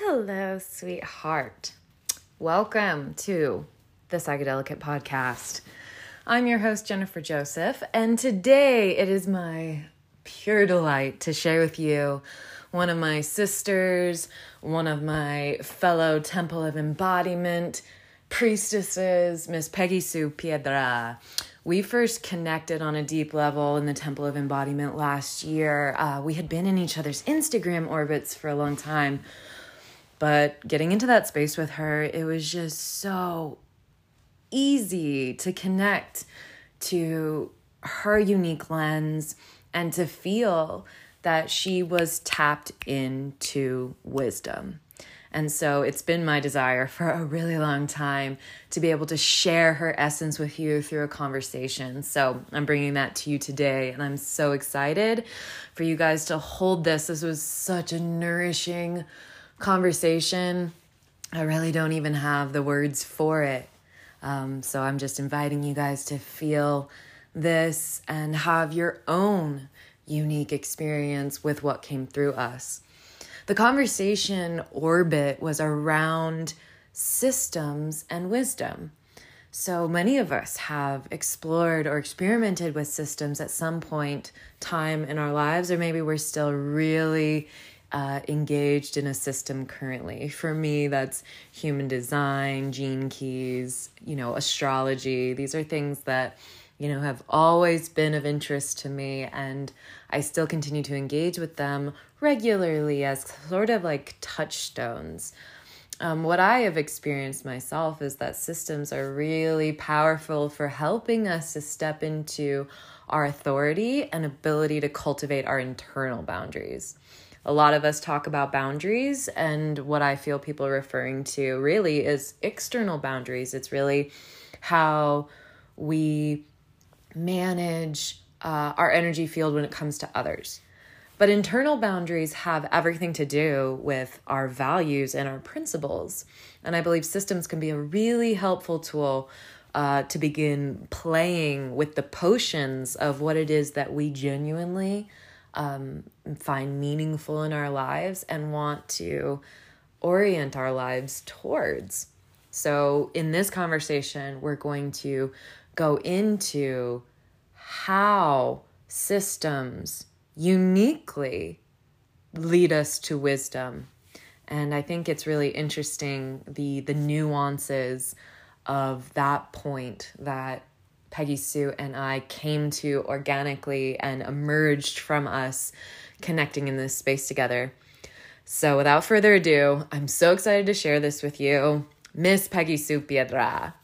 Hello, sweetheart. Welcome to the Psychedelicate Podcast. I'm your host, Jennifer Joseph, and today it is my pure delight to share with you one of my sisters, one of my fellow Temple of Embodiment priestesses, Miss Peggy Sue Piedra. We first connected on a deep level in the Temple of Embodiment last year. Uh, we had been in each other's Instagram orbits for a long time but getting into that space with her, it was just so easy to connect to her unique lens and to feel that she was tapped into wisdom. And so it's been my desire for a really long time to be able to share her essence with you through a conversation. So I'm bringing that to you today. And I'm so excited for you guys to hold this. This was such a nourishing conversation. I really don't even have the words for it. Um, so I'm just inviting you guys to feel this and have your own unique experience with what came through us. The conversation orbit was around systems and wisdom. So many of us have explored or experimented with systems at some point time in our lives or maybe we're still really uh, engaged in a system currently. For me, that's human design, gene keys, you know, astrology. These are things that, you know, have always been of interest to me, and I still continue to engage with them regularly as sort of like touchstones. Um, what I have experienced myself is that systems are really powerful for helping us to step into our authority and ability to cultivate our internal boundaries a lot of us talk about boundaries, and what I feel people are referring to really is external boundaries. It's really how we manage uh, our energy field when it comes to others. But internal boundaries have everything to do with our values and our principles. And I believe systems can be a really helpful tool uh, to begin playing with the potions of what it is that we genuinely um, find meaningful in our lives and want to orient our lives towards. So, in this conversation, we're going to go into how systems uniquely lead us to wisdom. And I think it's really interesting the the nuances of that point that Peggy Sue and I came to organically and emerged from us connecting in this space together. So, without further ado, I'm so excited to share this with you. Miss Peggy Sue Piedra.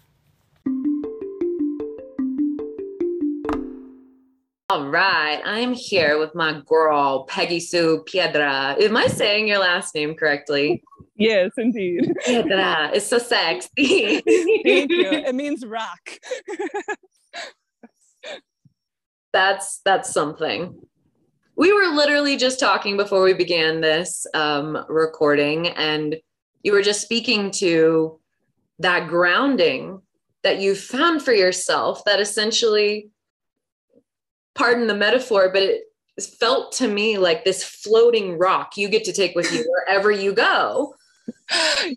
All right, I'm here with my girl, Peggy Sue Piedra. Am I saying your last name correctly? Yes, indeed. Piedra. It's so sexy. Thank you. It means rock. that's that's something. We were literally just talking before we began this um, recording, and you were just speaking to that grounding that you found for yourself. That essentially, pardon the metaphor, but it felt to me like this floating rock you get to take with you wherever you go.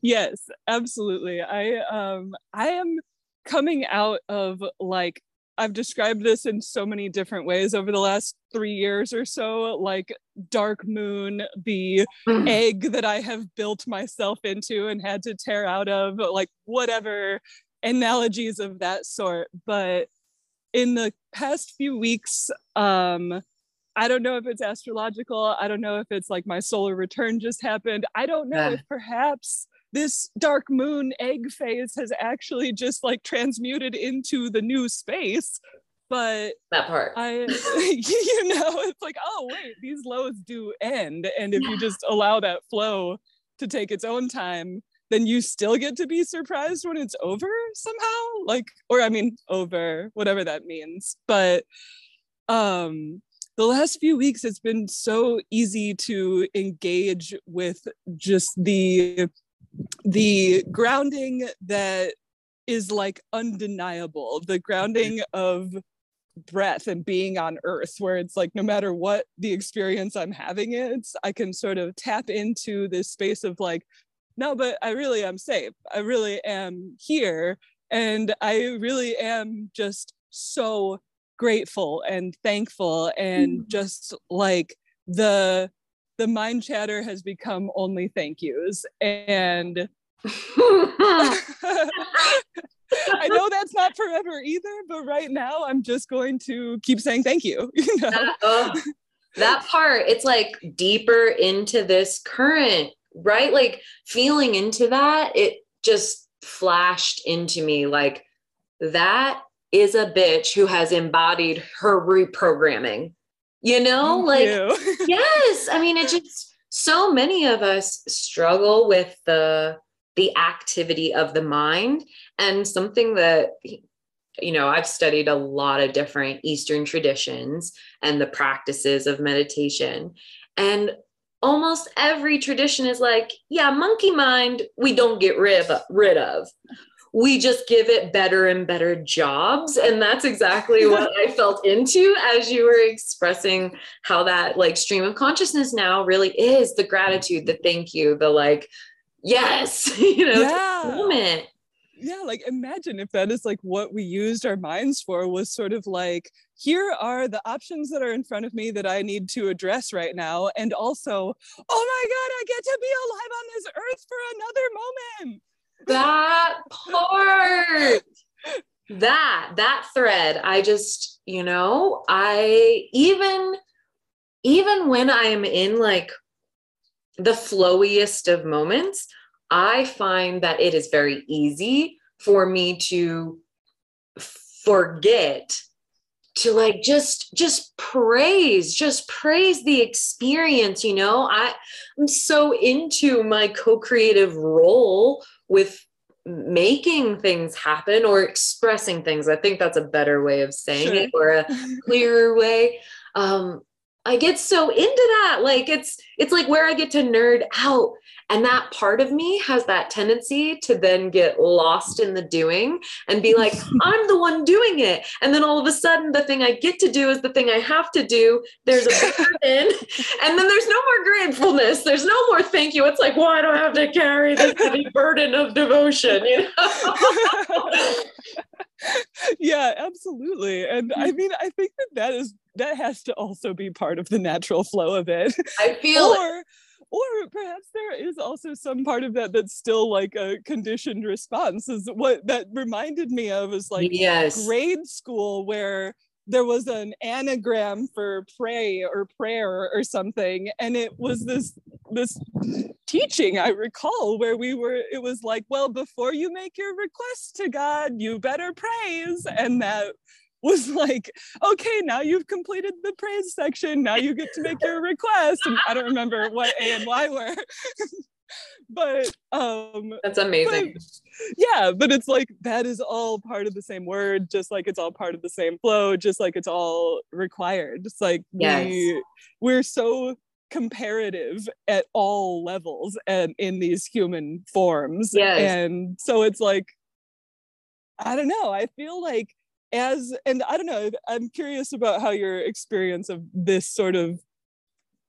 yes, absolutely. I um I am coming out of like I've described this in so many different ways over the last three years or so, like dark moon, the mm. egg that I have built myself into and had to tear out of, like whatever analogies of that sort. But in the past few weeks, um, I don't know if it's astrological. I don't know if it's like my solar return just happened. I don't know yeah. if perhaps this dark moon egg phase has actually just like transmuted into the new space but that part i you know it's like oh wait these lows do end and if you just allow that flow to take its own time then you still get to be surprised when it's over somehow? Like or i mean over whatever that means. But um the last few weeks it's been so easy to engage with just the the grounding that is like undeniable. The grounding of breath and being on earth where it's like no matter what the experience i'm having is i can sort of tap into this space of like no, but I really am safe. I really am here. And I really am just so grateful and thankful and mm. just like the the mind chatter has become only thank yous and I know that's not forever either, but right now I'm just going to keep saying thank you. you know? that, oh, that part, it's like deeper into this current, right? Like feeling into that, it just flashed into me like that is a bitch who has embodied her reprogramming. You know, Thank like you. yes, I mean it just so many of us struggle with the the activity of the mind and something that you know i've studied a lot of different eastern traditions and the practices of meditation and almost every tradition is like yeah monkey mind we don't get rid of, rid of. We just give it better and better jobs. And that's exactly what i felt into as you were expressing how that like stream of consciousness now really is the gratitude the thank you the like yes you know yeah. moment yeah like imagine if that is like what we used our minds for was sort of like here are the options that are in front of me that i need to address right now and also oh my god i get to be alive on this earth for another moment. That part. That that thread i just you know i even even when i am in like the flowiest of moments, I find that it is very easy for me to forget to like just just praise just praise the experience you know? I i'm so into my co-creative role with making things happen or expressing things. I think that's a better way of saying sure. it or a clearer way. Um I get so into that. Like it's it's like where I get to nerd out. And that part of me has that tendency to then get lost in the doing and be like, I'm the one doing it. And then all of a sudden, the thing I get to do is the thing I have to do. There's a burden. and then there's no more gratefulness. There's no more thank you. It's like, why do I have to carry this heavy burden of devotion? You know? yeah, absolutely. And I hmm. mean, I think that that is that has to also be part of the natural flow of it. I feel or, or perhaps there is also some part of that that's still like a conditioned response is what that reminded me of is like yes. grade school where there was an anagram for pray or prayer or something and it was this this teaching i recall where we were it was like well before you make your request to god you better praise and that was like, okay, now you've completed the praise section. Now you get to make your request. And I don't remember what A and Y were. but um that's amazing. But, yeah, but it's like that is all part of the same word, just like it's all part of the same flow, just like it's all required. It's like yes. we we're so comparative at all levels and in these human forms. Yes. And so it's like I don't know. I feel like as and i don't know i'm curious about how your experience of this sort of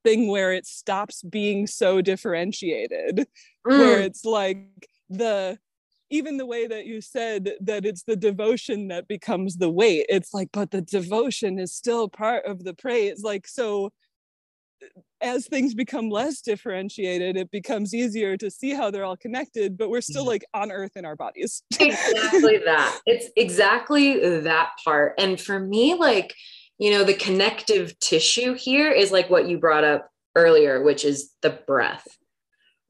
thing where it stops being so differentiated mm. where it's like the even the way that you said that it's the devotion that becomes the weight it's like but the devotion is still part of the praise like so as things become less differentiated, it becomes easier to see how they're all connected, but we're still mm-hmm. like on earth in our bodies. exactly that. It's exactly that part. And for me, like, you know, the connective tissue here is like what you brought up earlier, which is the breath.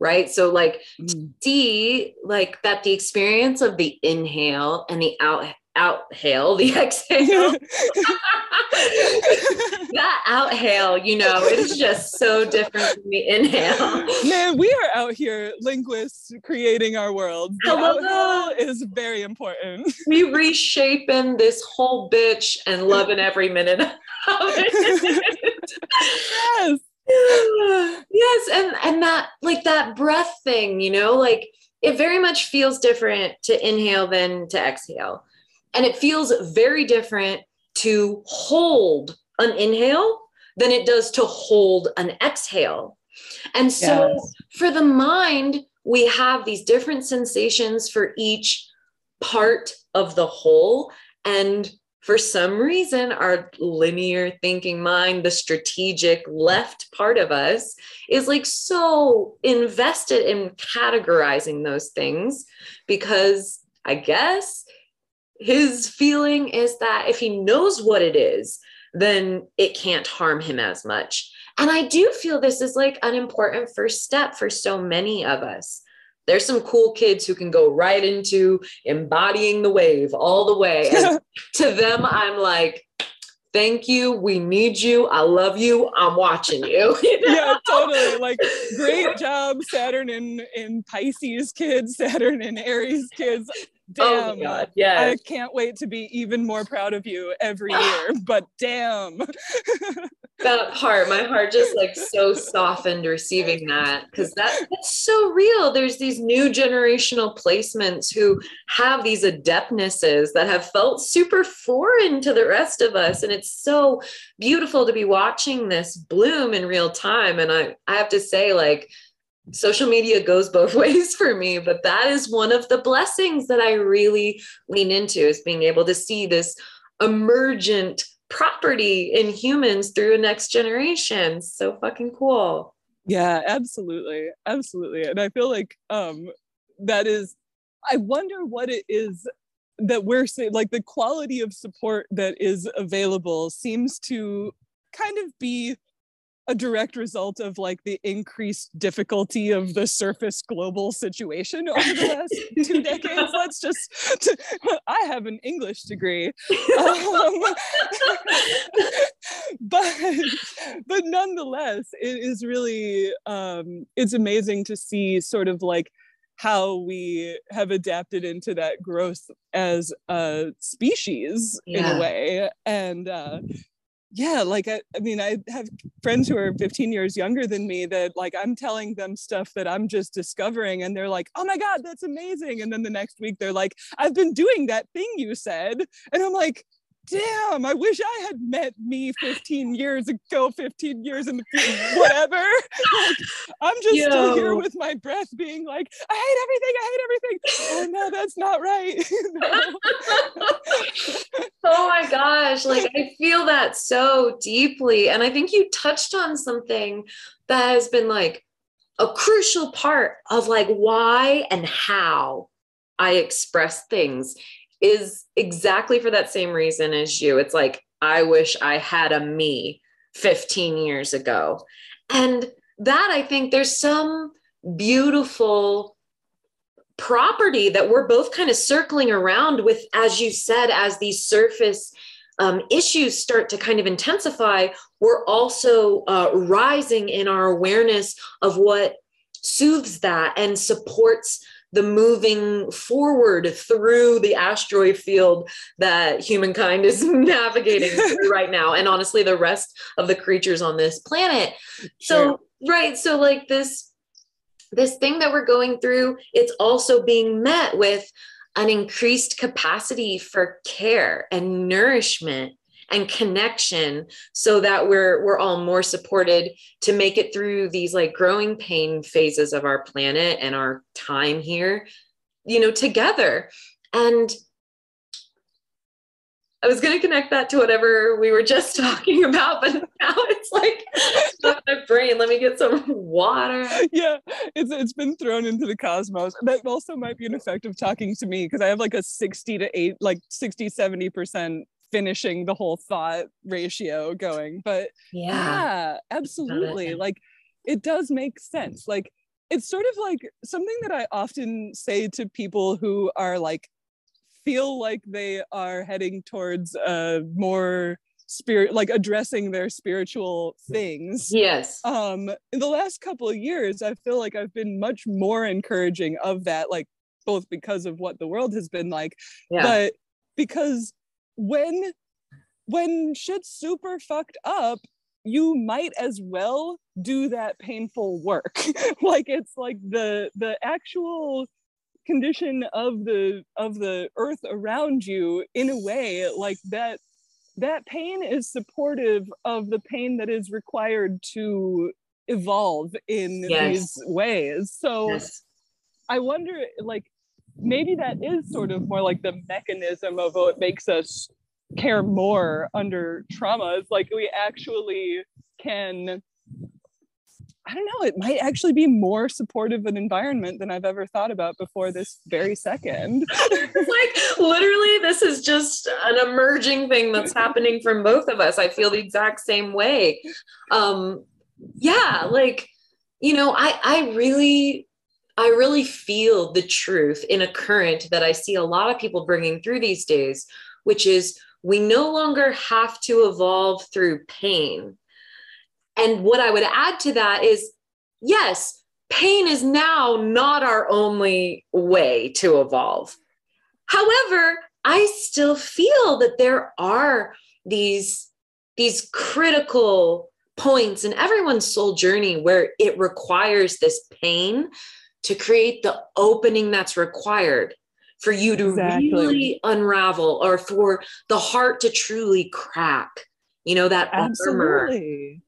Right. So, like, mm. see, like, that the experience of the inhale and the out outhale, the exhale. that outhale, you know, it's just so different from the inhale. Man, we are out here linguists creating our world. The outhale is very important. We reshaping this whole bitch and loving every minute of it. yes. yes and and that like that breath thing you know like it very much feels different to inhale than to exhale and it feels very different to hold an inhale than it does to hold an exhale. And so yes. for the mind, we have these different sensations for each part of the whole. And for some reason, our linear thinking mind, the strategic left part of us, is like so invested in categorizing those things because I guess his feeling is that if he knows what it is, then it can't harm him as much. And I do feel this is like an important first step for so many of us there's some cool kids who can go right into embodying the wave all the way. And to them, I'm like, thank you. We need you. I love you. I'm watching you. you know? Yeah, totally. Like, great job, Saturn in in Pisces kids, Saturn in Aries kids. Oh damn. Oh yeah. I can't wait to be even more proud of you every year. but damn. that part, my heart just like so softened receiving that because that, that's so real. There's these new generational placements who have these adeptnesses that have felt super foreign to the rest of us. And it's so beautiful to be watching this bloom in real time. And I, I have to say, like, social media goes both ways for me but that is one of the blessings that i really lean into is being able to see this emergent property in humans through a next generation. So fucking cool. Yeah absolutely. Absolutely. And i feel like um that is i wonder what it is that we're saying like the quality of support that is available seems to kind of be a direct result of like the increased difficulty of the surface global situation over the last two decades. Let's just, to, I have an English degree. Um, but, but nonetheless, it is really, um, it's amazing to see sort of like how we have adapted into that growth as a species yeah. in a way. And, uh, yeah like I, I mean i have friends who are 15 years younger than me that like i'm telling them stuff that i'm just discovering and they're like oh my god that's amazing. And then the next week they're like i've been doing that thing you said. And i'm like damn, I wish I had met me 15 years ago, 15 years in the future, whatever. like, I'm just Yo. still here with my breath being like, I hate everything, I hate everything. Oh no, that's not right. oh my gosh, like I feel that so deeply. And I think you touched on something that has been like a crucial part of like why and how I express things is exactly for that same reason as you. It's like, I wish I had a me 15 years ago. And that I think there's some beautiful property that we're both kind of circling around with, as you said, as these surface um, issues start to kind of intensify, we're also uh, rising in our awareness of what soothes that and supports the moving forward through the asteroid field that humankind is navigating through right now and honestly the rest of the creatures on this planet sure. so right so like this this thing that we're going through it's also being met with an increased capacity for care and nourishment and connection so that we're we're all more supported to make it through these like growing pain phases of our planet and our time here you know together and I was going to connect that to whatever we were just talking about, but now it's like my brain. Let me get some water. Yeah, it's it's been thrown into the cosmos. That also might be an effect of talking to me because I have like a 60 to 8 like 60 70% finishing the whole thought ratio going but yeah, yeah absolutely like it does make sense like it's sort of like something that i often say to people who are like feel like they are heading towards a more spirit like addressing their spiritual things. Yes. Um in the last couple of years i feel like i've been much more encouraging of that like both because of what the world has been like yeah. but because when when shit's super fucked up you might as well do that painful work. Like it's like the the actual condition of the of the earth around you in a way like that that pain is supportive of the pain that is required to evolve in yes. these ways. So yes. I wonder, like, maybe that is sort of more like the mechanism of what makes us care more under trauma. Is like we actually can I don't know, it might actually be more supportive an environment than I've ever thought about before this very second. like literally, this is just an emerging thing that's happening from both of us. I feel the exact same way. Um, yeah, like, you know, I I really I really feel the truth in a current that I see a lot of people bringing through these days, which is we no longer have to evolve through pain and what I would add to that is yes, pain is now not our only way to evolve. However, I still feel that there are these, these critical points in everyone's soul journey where it requires this pain to create the opening that's required for you to exactly. really unravel or for the heart to truly crack you know that absolutely armor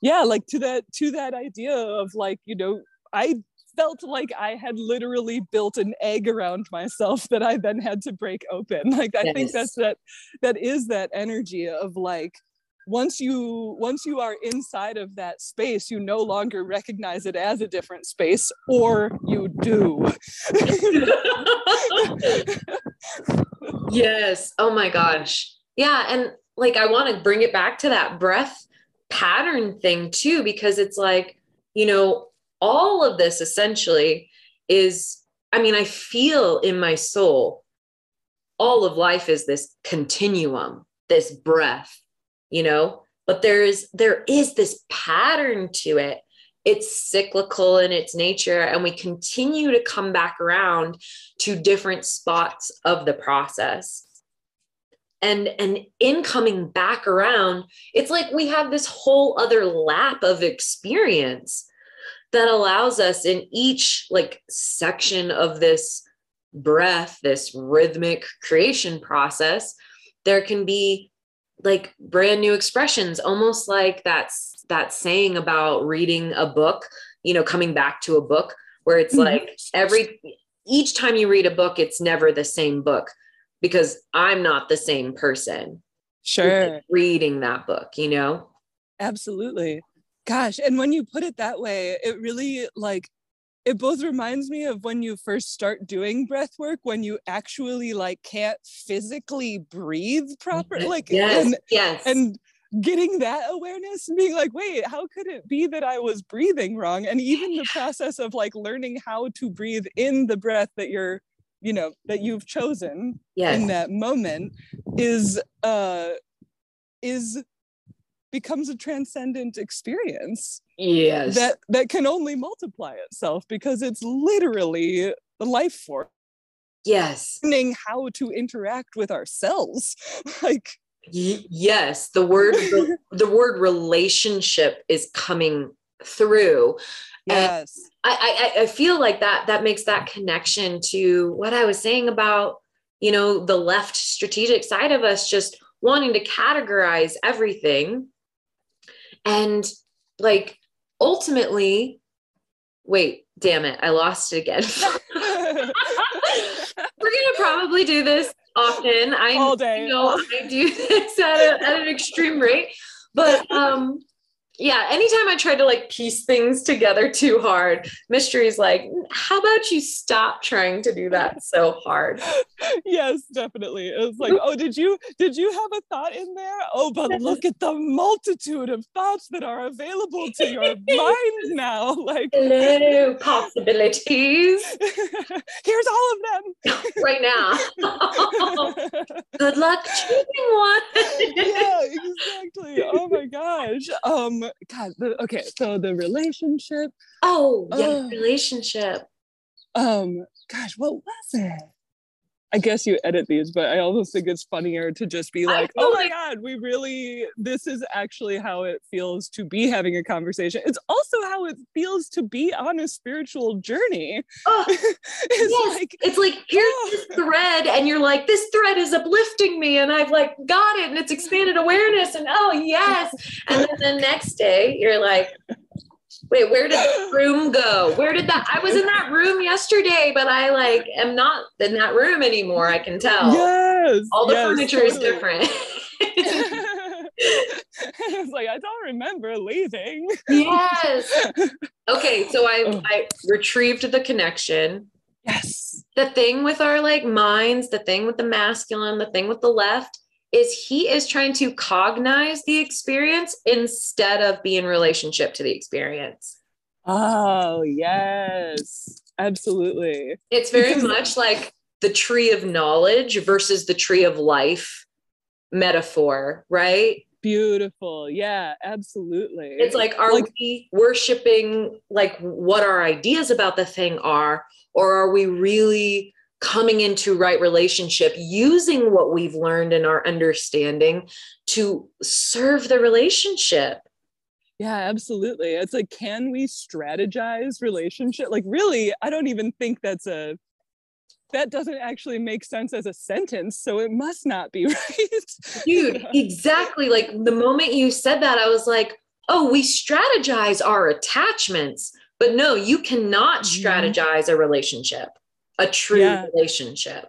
yeah like to that to that idea of like you know i felt like i had literally built an egg around myself that i then had to break open like i yes. think that's that that is that energy of like once you once you are inside of that space you no longer recognize it as a different space or you do. Yes. Oh my gosh. Yeah and like i want to bring it back to that breath pattern thing too, because it's like, you know, all of this essentially is, I mean, I feel in my soul, all of life is this continuum, this breath, you know, but there is there is this pattern to it. It's cyclical in its nature and we continue to come back around to different spots of the process. And and in coming back around it's like we have this whole other lap of experience that allows us in each like section of this breath this rhythmic creation process there can be like brand new expressions almost like that's that saying about reading a book you know coming back to a book where it's mm-hmm. like every each time you read a book it's never the same book because I'm not the same person. Sure. Reading that book, you know? Absolutely. Gosh. And when you put it that way, it really like, it both reminds me of when you first start doing breath work when you actually like can't physically breathe properly like yes, and, yes. and getting that awareness and being like wait how could it be that i was breathing wrong and even the process of like learning how to breathe in the breath that you're you know that you've chosen yes. in that moment is uh is becomes a transcendent experience yes. that that can only multiply itself because it's literally the life force. Yes. Learning how to interact with ourselves. Like y- yes the word the, the word relationship is coming through. Yes. I, I i feel like that that makes that connection to what i was saying about you know the left strategic side of us just wanting to categorize everything and like ultimately wait damn it i lost it again. We're gonna probably do this often. I all day. you know i do this at, a, at an extreme rate. But um yeah, anytime I try to like piece things together too hard, Mystery's like, how about you stop trying to do that so hard? yes, definitely. It was like, oh, did you did you have a thought in there? Oh, but look at the multitude of thoughts that are available to your mind now. Like hello, possibilities. Here's all of them right now. Good luck choosing one. yeah, exactly. Oh my gosh. Um God, the, okay, so the relationship. Oh, yeah, uh, relationship. Um, gosh, what was it? I guess you edit these, but I almost think it's funnier to just be like, oh my God, we really, this is actually how it feels to be having a conversation. It's also how it feels to be on a spiritual journey. Oh, it's yes. like, it's like, here's oh. this thread, and you're like, this thread is uplifting me, and I've like got it, and it's expanded awareness, and oh, yes. And then the next day, you're like, Wait, where did the room go? Where did that? I was in that room yesterday, but I like am not in that room anymore. I can tell. Yes. All the yes, furniture totally. is different. it's like I don't remember leaving. yes. Okay, so I Oh. I retrieved the connection. Yes. The thing with our like minds, the thing with the masculine, the thing with the left is he is trying to cognize the experience instead of be in relationship to the experience. Oh yes, absolutely. It's very much like the tree of knowledge versus the tree of life metaphor, right? Beautiful. Yeah, absolutely. It's like, are Like- we worshiping like what our ideas about the thing are, or are we really coming into right relationship using what we've learned in our understanding to serve the relationship? yeah, absolutely. It's like, can we strategize relationship? Like, really, I don't even think that's a that doesn't actually make sense as a sentence, so it must not be right. Dude, exactly. Like the moment you said that, I was like, oh, we strategize our attachments, but no, you cannot Mhm. strategize a relationship, a true Yeah. relationship.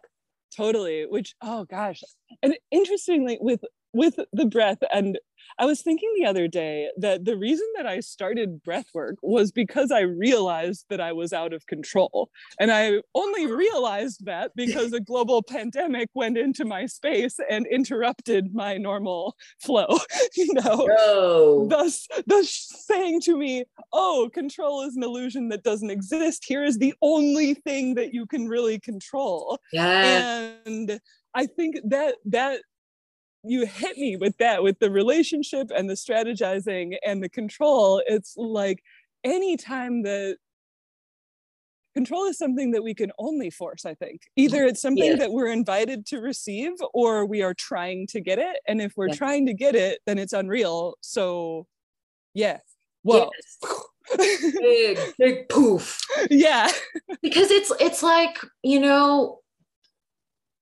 totally which oh gosh and interestingly with with the breath and i was thinking the other day that the reason that i started breath work was because i realized that i was out of control. And i only realized that because a global pandemic went into my space and interrupted my normal flow you know? Thus thus saying to me oh control is an illusion that doesn't exist. Here is the only thing that you can really control. Yeah. and i think that that you hit me with that with the relationship and the strategizing and the control it's like anytime that control is something that we can only force i think either it's something that we're invited to receive or we are trying to get it and if we're Yeah. trying to get it then it's unreal so yeah whoa Yes. Big, big poof. yeah because it's it's like you know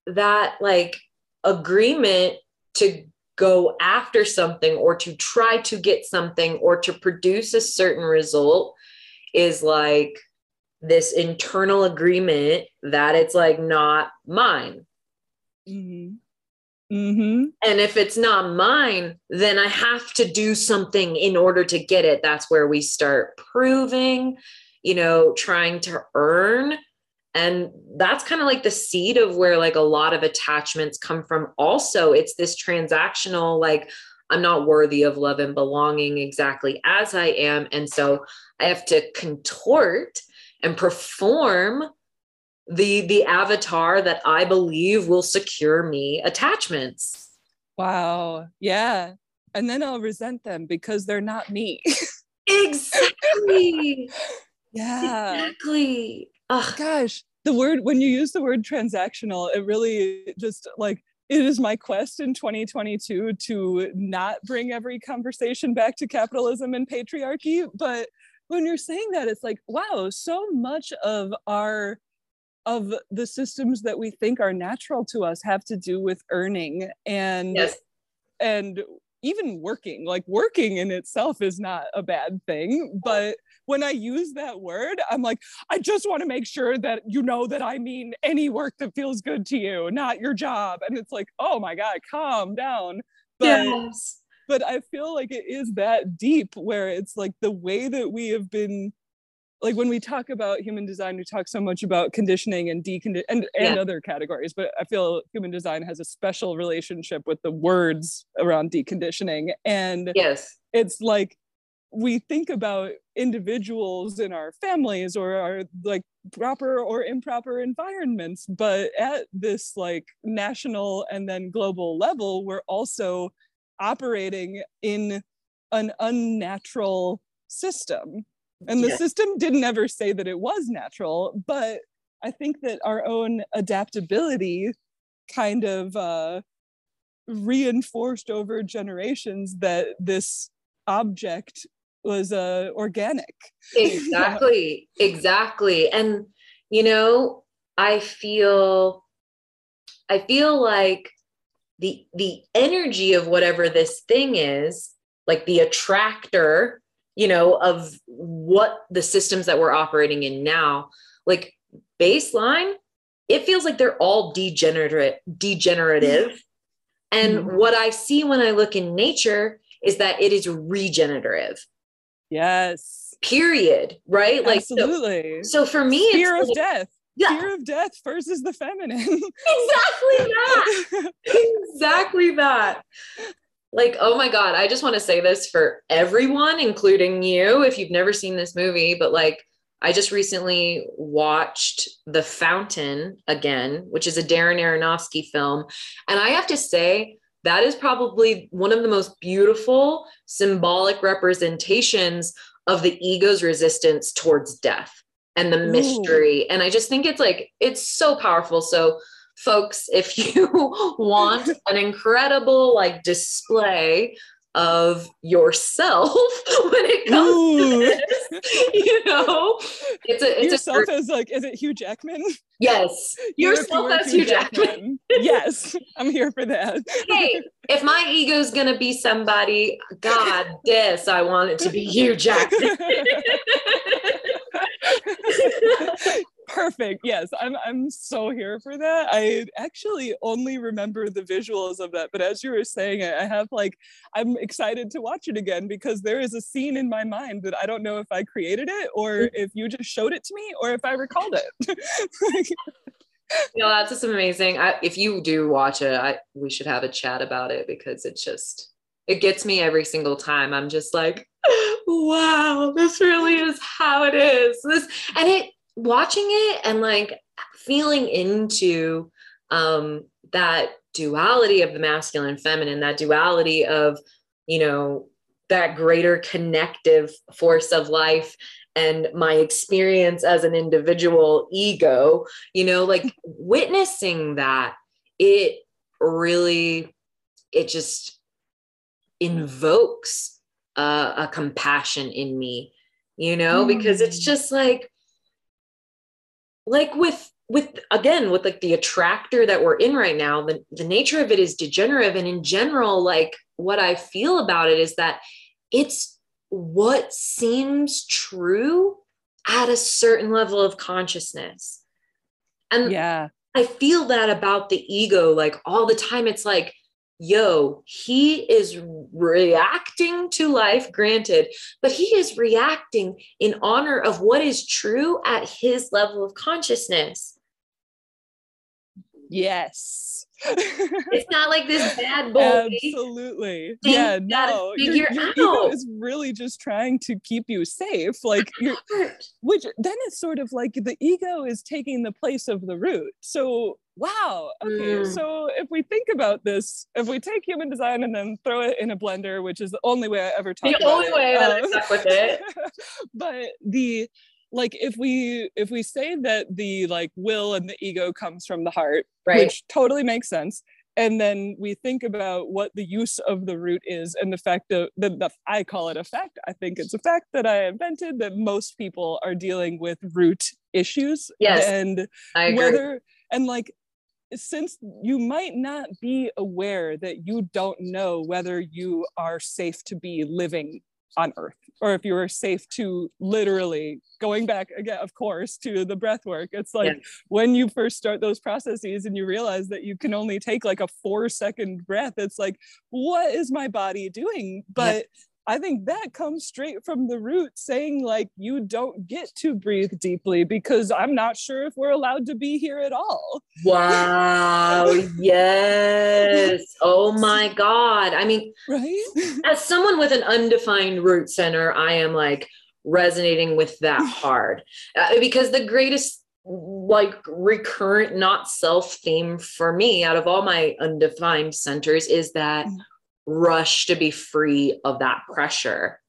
that like agreement to go after something or to try to get something or to produce a certain result is like this internal agreement that it's like not mine mm-hmm. Mm-hmm. and if it's not mine then i have to do something in order to get it that's where we start proving you know trying to earn and that's kind of like the seed of where like a lot of attachments come from also it's this transactional like i'm not worthy of love and belonging exactly as i am and so i have to contort and perform the the avatar that i believe will secure me attachments Wow. Yeah. And then I'll resent them because they're not me. exactly yeah. exactly Ugh. Gosh, the word, when you use the word transactional, it really just like, it is my quest in 2022 to not bring every conversation back to capitalism and patriarchy. But when you're saying that, it's like, wow, so much of our of the systems that we think are natural to us have to do with earning and yes and even working like working in itself is not a bad thing but when i use that word i'm like i just want to make sure that you know that i mean any work that feels good to you not your job. And it's like oh my god calm down. But yes. but i feel like it is that deep where it's like the way that we have been like when we talk about human design we talk so much about conditioning and decondi and, and Yeah. other categories but i feel human design has a special relationship with the words around deconditioning. And yes. it's like we think about individuals in our families or our like proper or improper environments but at this like national and then global level we're also operating in an unnatural system and the Yeah. system didn't ever say that it was natural but i think that our own adaptability kind of uh reinforced over generations that this object was uh organic exactly exactly and you know i feel i feel like the the energy of whatever this thing is like the attractor you know, of what the systems that we're operating in now, like baseline, it feels like they're all degenerate, degenerative. And mm-hmm. what I see when I look in nature is that it is regenerative. Yes. Period. Right? Like absolutely. So, so for me, fear of like, death. Yeah. Fear of death versus the feminine. exactly that. exactly that. Like, oh my God, I just want to say this for everyone, including you, if you've never seen this movie, but like, I just recently watched The Fountain again, which is a Darren Aronofsky film. And I have to say, that is probably one of the most beautiful symbolic representations of the ego's resistance towards death and the mystery. Ooh. And I just think it's like, it's so powerful. So, folks, if you want an incredible like display of yourself when it comes Ooh. to this. You know, it's a it's yourself a, as like is it Hugh Jackman? Yes, yourself as Hugh Jackman. Jackman. yes, I'm here for that. hey, if my ego's gonna be somebody, God, this I want it to be Hugh Jackman perfect. Yes i'm i'm so here for that. I actually only remember the visuals of that but as you were saying it i have like i'm excited to watch it again because there is a scene in my mind that i don't know if i created it or mm. if you just showed it to me or if i recalled it. You know that's just amazing. I, if you do watch it I, we should have a chat about it because it's just it gets me every single time. I'm just like wow this really is how it is. This and it watching it and like feeling into um, that duality of the masculine and feminine, that duality of, you know, that greater connective force of life and my experience as an individual ego, you know, like witnessing that, it really, it just invokes uh, a compassion in me, you know, mm. because it's mm. just like, like with with again with like the attractor that we're in right now the, the nature of it is degenerative. And in general like what i feel about it is that it's what seems true at a certain level of consciousness. And yeah. I feel that about the ego like all the time. It's like yo, he is reacting to life, granted, but he is reacting in honor of what is true at his level of consciousness. Yes. it's not like this bad boy. Absolutely. Yeah, no. Your, your ego is really just trying to keep you safe. Like which then it's sort of like the ego is taking the place of the root. So wow okay mm. so if we think about this if we take human design and then throw it in a blender which is the only way i ever talk the only it, way that um, i stuck with it but the like if we if we say that the like will and the ego comes from the heart right. which totally makes sense and then we think about what the use of the root is and the fact that the, the, i call it a fact i think it's a fact that i invented that most people are dealing with root issues yes and whether and like since you might not be aware that you don't know whether you are safe to be living on earth or if you are safe to literally going back again of course to the breath work it's like yeah. when you first start those processes and you realize that you can only take like a four second breath it's like what is my body doing but yeah. I think that comes straight from the root saying, like, you don't get to breathe deeply because I'm not sure if we're allowed to be here at all. Wow. yes. Oh my God. I mean, right? as someone with an undefined root center, I am like resonating with that hard uh, because the greatest like recurrent not self theme for me out of all my undefined centers is that mm rush to be free of that pressure.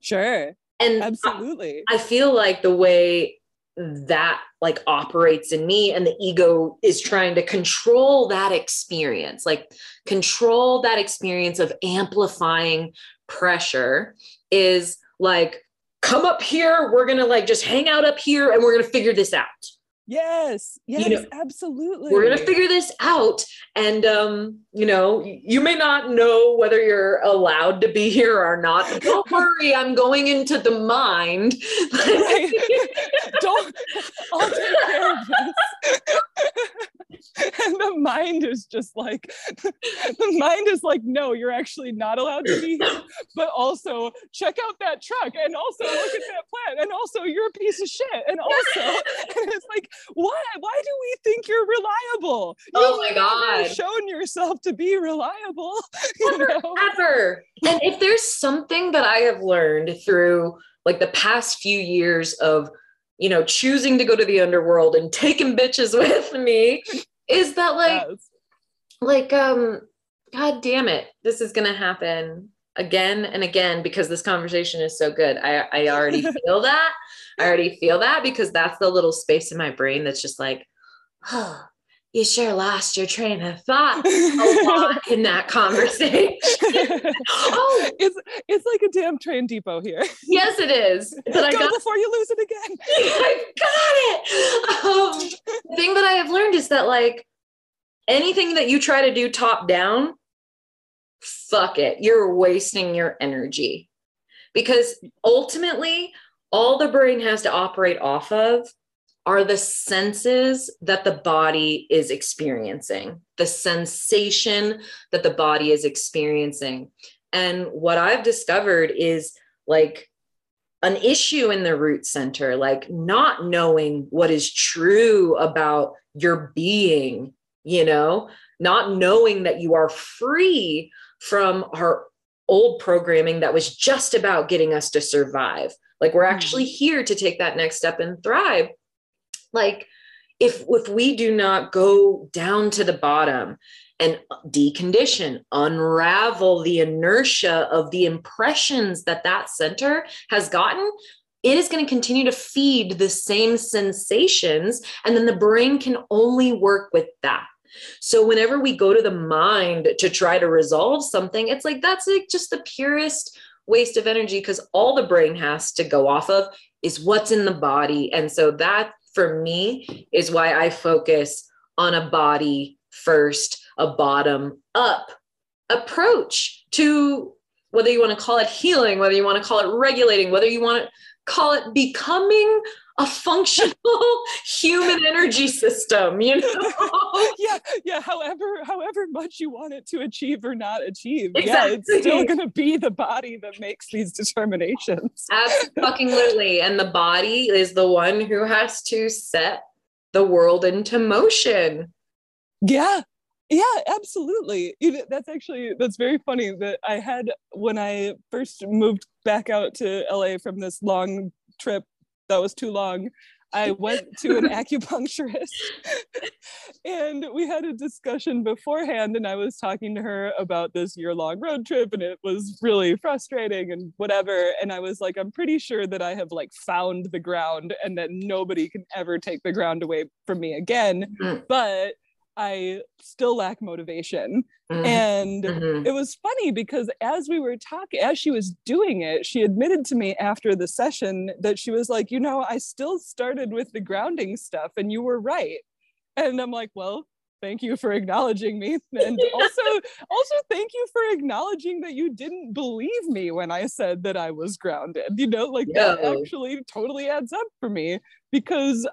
Sure. And absolutely. I, I feel like the way that like operates in me and the ego is trying to control that experience like control that experience of amplifying pressure is like come up here we're going to like just hang out up here and we're going to figure this out Yes, yes, you know, absolutely. We're gonna figure this out. And um, you know, you may not know whether you're allowed to be here or not. Don't worry, I'm going into the mind. Don't I'll take care of this. and the mind is just like the mind is like no you're actually not allowed to be here but also check out that truck and also look at that plant and also you're a piece of shit and also and it's like why why do we think you're reliable? You oh my god. You've shown yourself to be reliable never, you know? ever. And if there's something that i have learned through like the past few years of you know, choosing to go to the underworld and taking bitches with me is that like yes. like um god damn it this is gonna happen again and again because this conversation is so good. I i already feel that i already feel that because that's the little space in my brain that's just like oh you sure lost your train of thought a lot in that conversation. oh, it's it's like a damn train depot here. Yes, it is. But I got before you lose it again. I got it. Um, the thing that I have learned is that like anything that you try to do top down, fuck it, you're wasting your energy because ultimately all the brain has to operate off of are the senses that the body is experiencing, the sensation that the body is experiencing. And what I've discovered is like an issue in the root center, like not knowing what is true about your being, you know, not knowing that you are free from our old programming that was just about getting us to survive. Like we're mm-hmm. actually here to take that next step and thrive like if if we do not go down to the bottom and decondition unravel the inertia of the impressions that that center has gotten it is going to continue to feed the same sensations and then the brain can only work with that so whenever we go to the mind to try to resolve something it's like that's like just the purest waste of energy because all the brain has to go off of is what's in the body. And so that for me is why I focus on a body first, a bottom up approach to whether you want to call it healing, whether you want to call it regulating, whether you want to call it becoming a functional human energy system you know? Yeah yeah however however much you want it to achieve or not achieve exactly. yeah it's still going to be the body that makes these determinations. Absolutely and the body is the one who has to set the world into motion. Yeah yeah absolutely that's actually that's very funny that i had when i first moved back out to la from this long trip that was too long. I went to an acupuncturist and we had a discussion beforehand. And I was talking to her about this year long road trip and it was really frustrating and whatever. And I was like, I'm pretty sure that I have like found the ground and that nobody can ever take the ground away from me again. Mm. But I still lack motivation. Mm-hmm. And mm-hmm. it was funny because as we were talking, as she was doing it, she admitted to me after the session that she was like, you know, I still started with the grounding stuff and you were right. And I'm like, well, thank you for acknowledging me. And also, also thank you for acknowledging that you didn't believe me when I said that I was grounded. You know, like that actually totally adds up for me because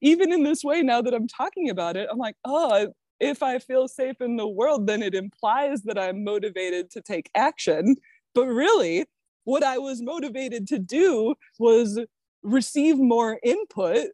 even in this way, now that I'm talking about it, I'm like, oh, if I feel safe in the world, then it implies that I'm motivated to take action. But really, what I was motivated to do was receive more input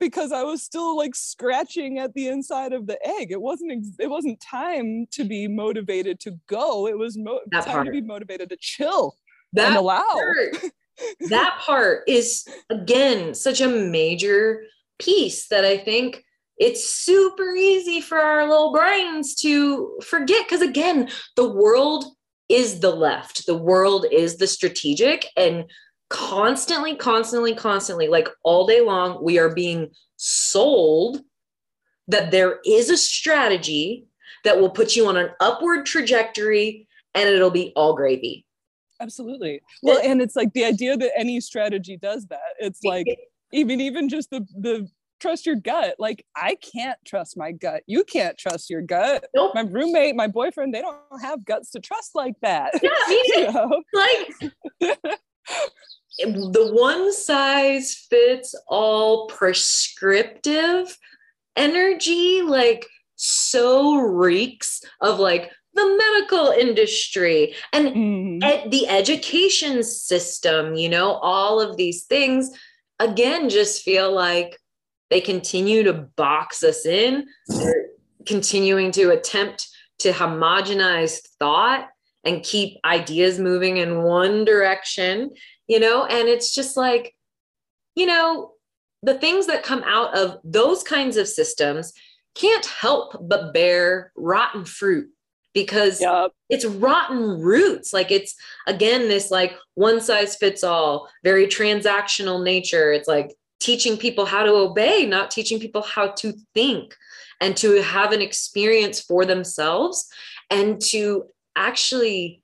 because I was still like scratching at the inside of the egg. It wasn't ex- it wasn't time to be motivated to go. It was mo- time part. to be motivated to chill that and allow. Part, that part is again such a major piece that I think it's super easy for our little brains to forget. Because again, the world is the left, the world is the strategic, and constantly, constantly, constantly, like all day long, we are being sold that there is a strategy that will put you on an upward trajectory and it'll be all gravy. Absolutely. Well, and it's like the idea that any strategy does that. It's like even even just the the trust your gut. Like I can't trust my gut. You can't trust your gut. Nope. My roommate, my boyfriend, they don't have guts to trust like that. Yeah, me You know? like the one size fits all prescriptive energy like so reeks of like the medical industry and Mhm. ed- the education system you know all of these things again just feel like they continue to box us in they're continuing to attempt to homogenize thought and keep ideas moving in one direction you know? And it's just like you know the things that come out of those kinds of systems can't help but bear rotten fruit because Yup. it's rotten roots like it's again this like one size fits all very transactional nature it's like teaching people how to obey not teaching people how to think and to have an experience for themselves and to actually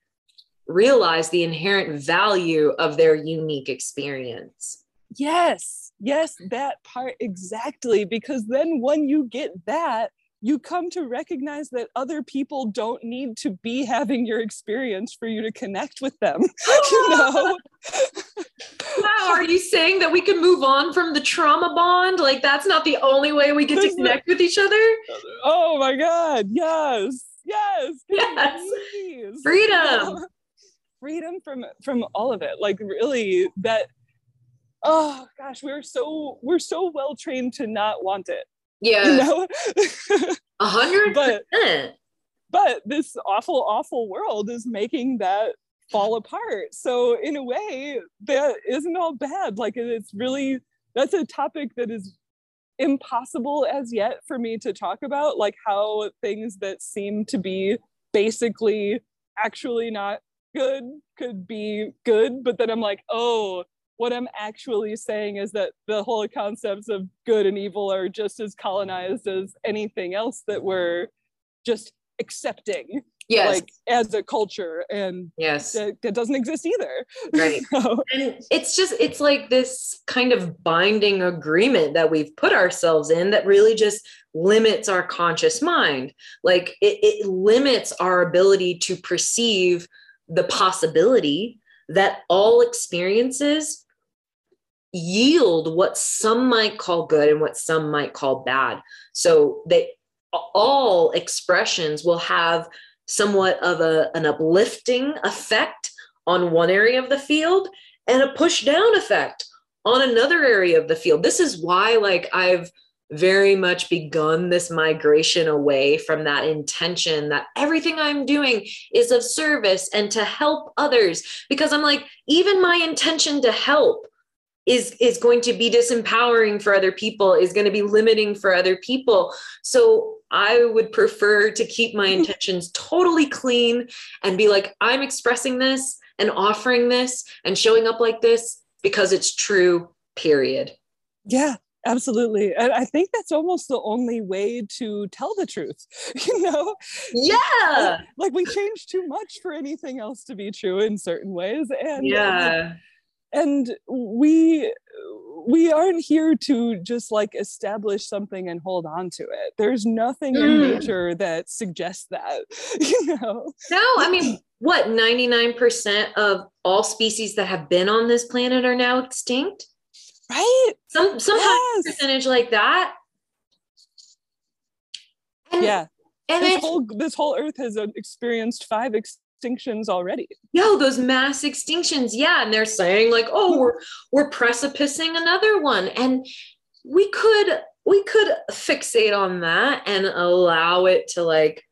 realize the inherent value of their unique experience Yes, yes, that part exactly. Because then when you get that, you come to recognize that other people don't need to be having your experience for you to connect with them. you know? wow are you saying that we can move on from the trauma bond like that's not the only way we get to connect with each other Oh my God. Yes. Yes. Yes. please. Freedom. Freedom from from all of it. Like really that oh gosh, we're so we're so well trained to not want it. Yeah a hundred percent. but this awful awful world is making that fall apart. So in a way that isn't all bad. Like it's really that's a topic that is impossible as yet for me to talk about like how things that seem to be basically actually not good could be good but then i'm like oh what i'm actually saying is that the whole concepts of good and evil are just as colonized as anything else that we're just accepting yes. like as a culture and yes. that, that doesn't exist either. Right. So, and it's just it's like this kind of binding agreement that we've put ourselves in that really just limits our conscious mind. Like it, it limits our ability to perceive the possibility that all experiences yield what some might call good and what some might call bad so they all expressions will have somewhat of a, an uplifting effect on one area of the field and a push down effect on another area of the field. This is why, like, I've very much begun this migration away from that intention that everything I'm doing is of service and to help others. Because I'm like, even my intention to help is is going to be disempowering for other people is going to be limiting for other people. So i would prefer to keep my intentions totally clean and be like i'm expressing this and offering this and showing up like this because it's true period. Yeah absolutely. And i think that's almost the only way to tell the truth you know? Yeah! Like we change too much for anything else to be true in certain ways and yeah and we we aren't here to just like establish something and hold on to it. There's nothing in Mm. nature that suggests that you know? No i mean what 99% of all species that have been on this planet are now extinct? Right? Some some yes. percentage like that. And, yeah. and this whole this whole earth has uh, experienced five extinctions already. Yo those mass extinctions. Yeah and they're saying like oh we're we're precipicing another one. And we could we could fixate on that and allow it to like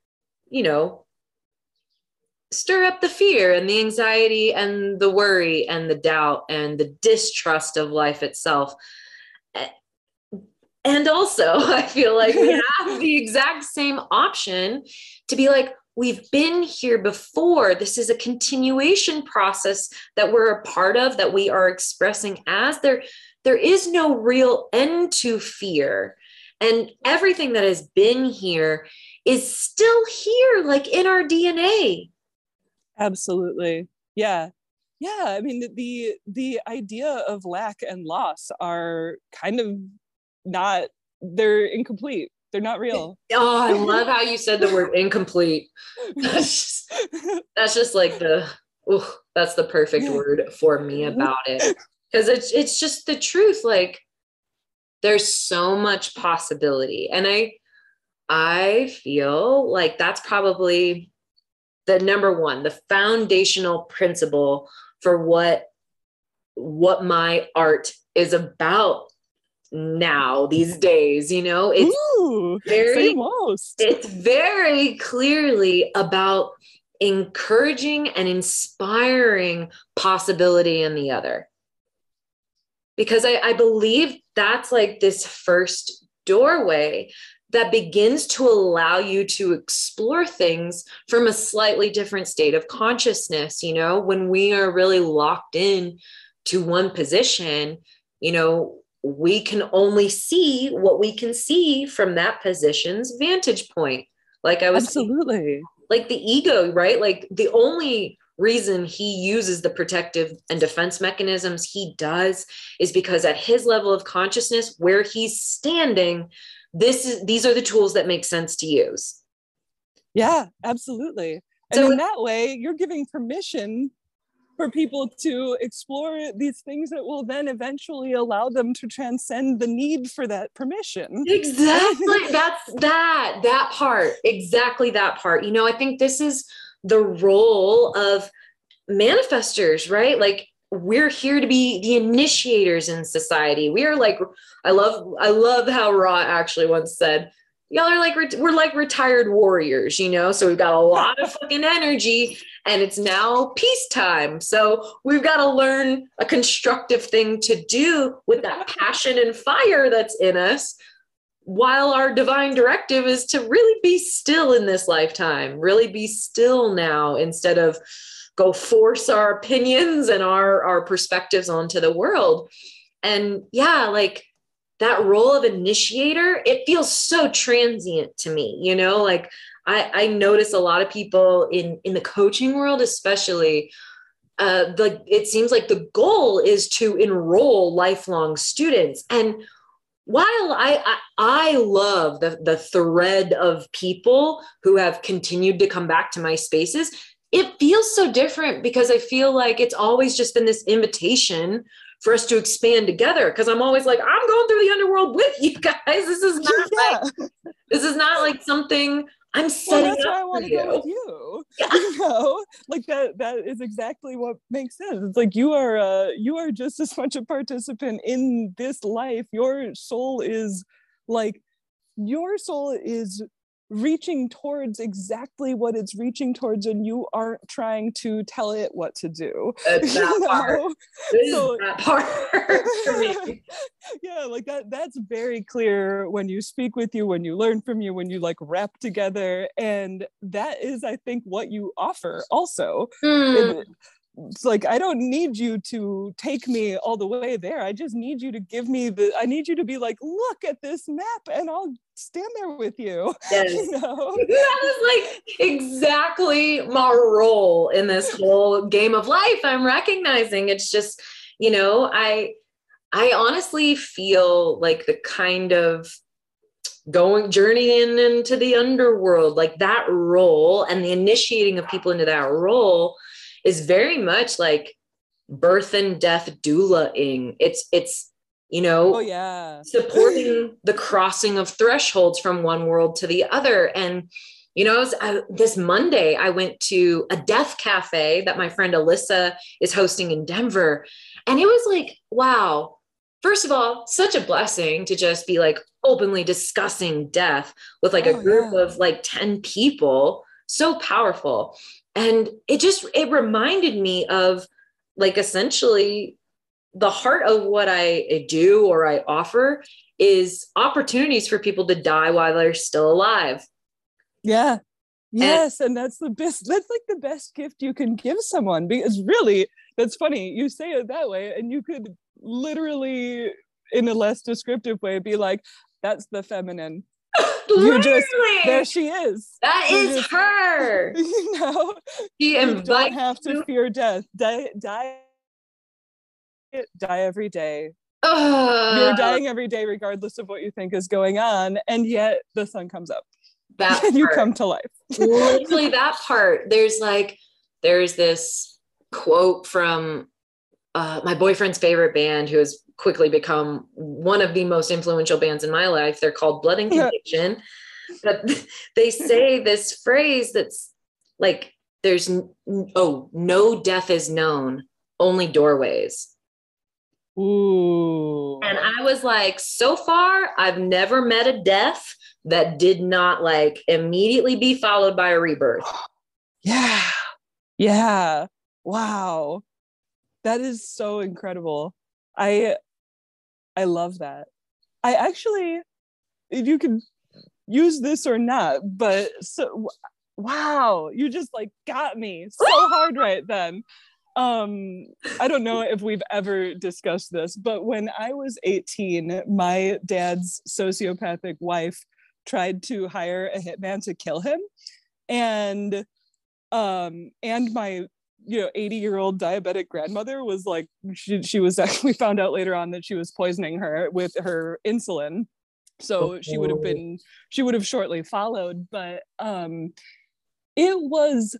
you know stir up the fear and the anxiety and the worry and the doubt and the distrust of life itself. And also i feel like we have the exact same option to be like we've been here before. This is a continuation process that we're a part of that we are expressing as. There there is no real end to fear. And everything that has been here is still here like in our dna absolutely. Yeah. Yeah i mean the- the idea of lack and loss are kind of not they're incomplete they're not real. Oh i love how you said the word incomplete. That's just, that's just like the ooh, that's the perfect word for me about it. Because it's it's just the truth like there's so much possibility. And i i feel like that's probably the number one the foundational principle for what what my art is about now these days you know? It's Ooh, very most. it's very clearly about encouraging and inspiring possibility in the other. Because I, I believe that's like this first doorway that begins to allow you to explore things from a slightly different state of consciousness you know? When we are really locked in to one position you know we can only see what we can see from that position's vantage point. Like I was absolutely saying, like the ego, right? Like the only reason he uses the protective and defense mechanisms he does is because at his level of consciousness where he's standing this is these are the tools that make sense to use yeah absolutely and so in that way you're giving permission for people to explore these things that will then eventually allow them to transcend the need for that permission. Exactly. That's that, that part. Exactly that part. You know, I think this is the role of manifestors, right? Like we're here to be the initiators in society. We are like, I love, I love how Ra actually once said, y'all are like we're like retired warriors you know? So we've got a lot of fucking energy and it's now peacetime. So we've got to learn a constructive thing to do with that passion and fire that's in us while our divine directive is to really be still in this lifetime really be still now instead of go force our opinions and our our perspectives onto the world. And yeah like that role of initiator, it feels so transient to me, you know, like I, I notice a lot of people in, in the coaching world, especially, uh, the, it seems like the goal is to enroll lifelong students. And while I, I, I love the, the thread of people who have continued to come back to my spaces, it feels so different because I feel like it's always just been this invitation for us to expand together. Cause I'm always like, I'm going through the underworld with you guys. This is not yeah. like this is not like something I'm setting well, that's why I want to go with you. Yeah. You know, like that that is exactly what makes sense. It's like you are uh you are just as much a participant in this life. Your soul is like your soul is reaching towards exactly what it's reaching towards and you aren't trying to tell it what to do it's that part. so, that part yeah like that that's very clear when you speak with you when you learn from you when you like rap together and that is i think what you offer also mm. it, it's like i don't need you to take me all the way there i just need you to give me the i need you to be like look at this map and i'll stand there with you yes. you know? that is like exactly my role in this whole game of life i'm recognizing it's just you know i i honestly feel like the kind of going journeying into the underworld like that role and the initiating of people into that role is very much like birth and death doula-ing. It's it's you know oh yeah. supporting the crossing of thresholds from one world to the other. And you know I, this monday i went to a death cafe that my friend alyssa is hosting in denver. And it was like wow. First of all such a blessing to just be like openly discussing death with like oh, a group yeah. of like 10 people. So powerful and it just it reminded me of like essentially the heart of what i do or i offer is opportunities for people to die while they're still alive. Yeah. Yes and, and that's the best that's like the best gift you can give someone because really that's funny you say it that way and you could literally in a less descriptive way be like that's the feminine you just there she is. That you is just, her. You know, she you don't have to fear death. Die, die, die every day. You're dying every day, regardless of what you think is going on, and yet the sun comes up. That and you come to life. literally, that part. There's like, there's this quote from uh, my boyfriend's favorite band, who has quickly become one of the most influential bands in my life. They're called Blood and Conviction. but they say this phrase that's like, there's oh, no death is known, only doorways. Ooh. And I was like, so far, I've never met a death that did not like immediately be followed by a rebirth. Yeah. Yeah. Wow. That is so incredible. I I love that. I actually you can use this or not, but so wow, you just like got me so hard right then. Um, I don't know if we've ever discussed this, but when I was 18, my dad's sociopathic wife tried to hire a hitman to kill him. And um, and my you know 80 year old diabetic grandmother was like she, she was actually found out later on that she was poisoning her with her insulin so she would have been she would have shortly followed but um it was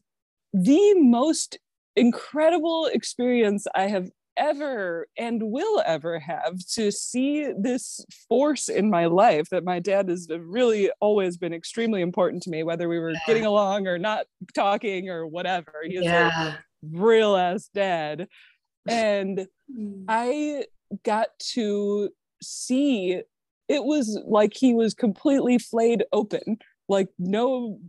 the most incredible experience I have ever and will ever have to see this force in my life that my dad has really always been extremely important to me, whether we were yeah. getting along or not talking or whatever. Yeah. a real ass dad. And hmm. I got to see it was like he was completely flayed open. Like, no,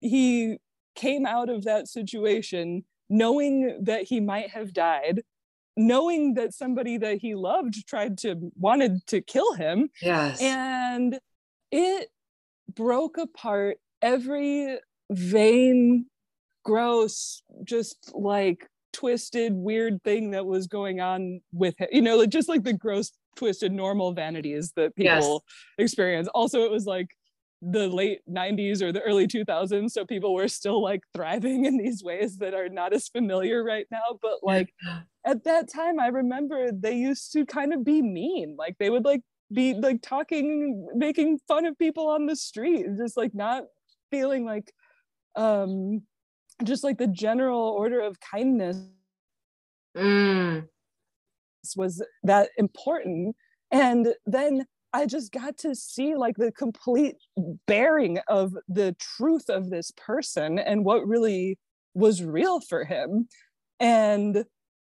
he came out of that situation knowing that he might have died knowing that somebody that he loved tried to wanted to kill him yes and it broke apart every vain gross just like twisted weird thing that was going on with him you know like just like the gross twisted normal vanities that people yes. experience also it was like the late 90s or the early 2000s so people were still like thriving in these ways that are not as familiar right now but like at that time i remember they used to kind of be mean like they would like be like talking making fun of people on the street just like not feeling like um just like the general order of kindness mm. was that important and then I just got to see like the complete bearing of the truth of this person and what really was real for him. And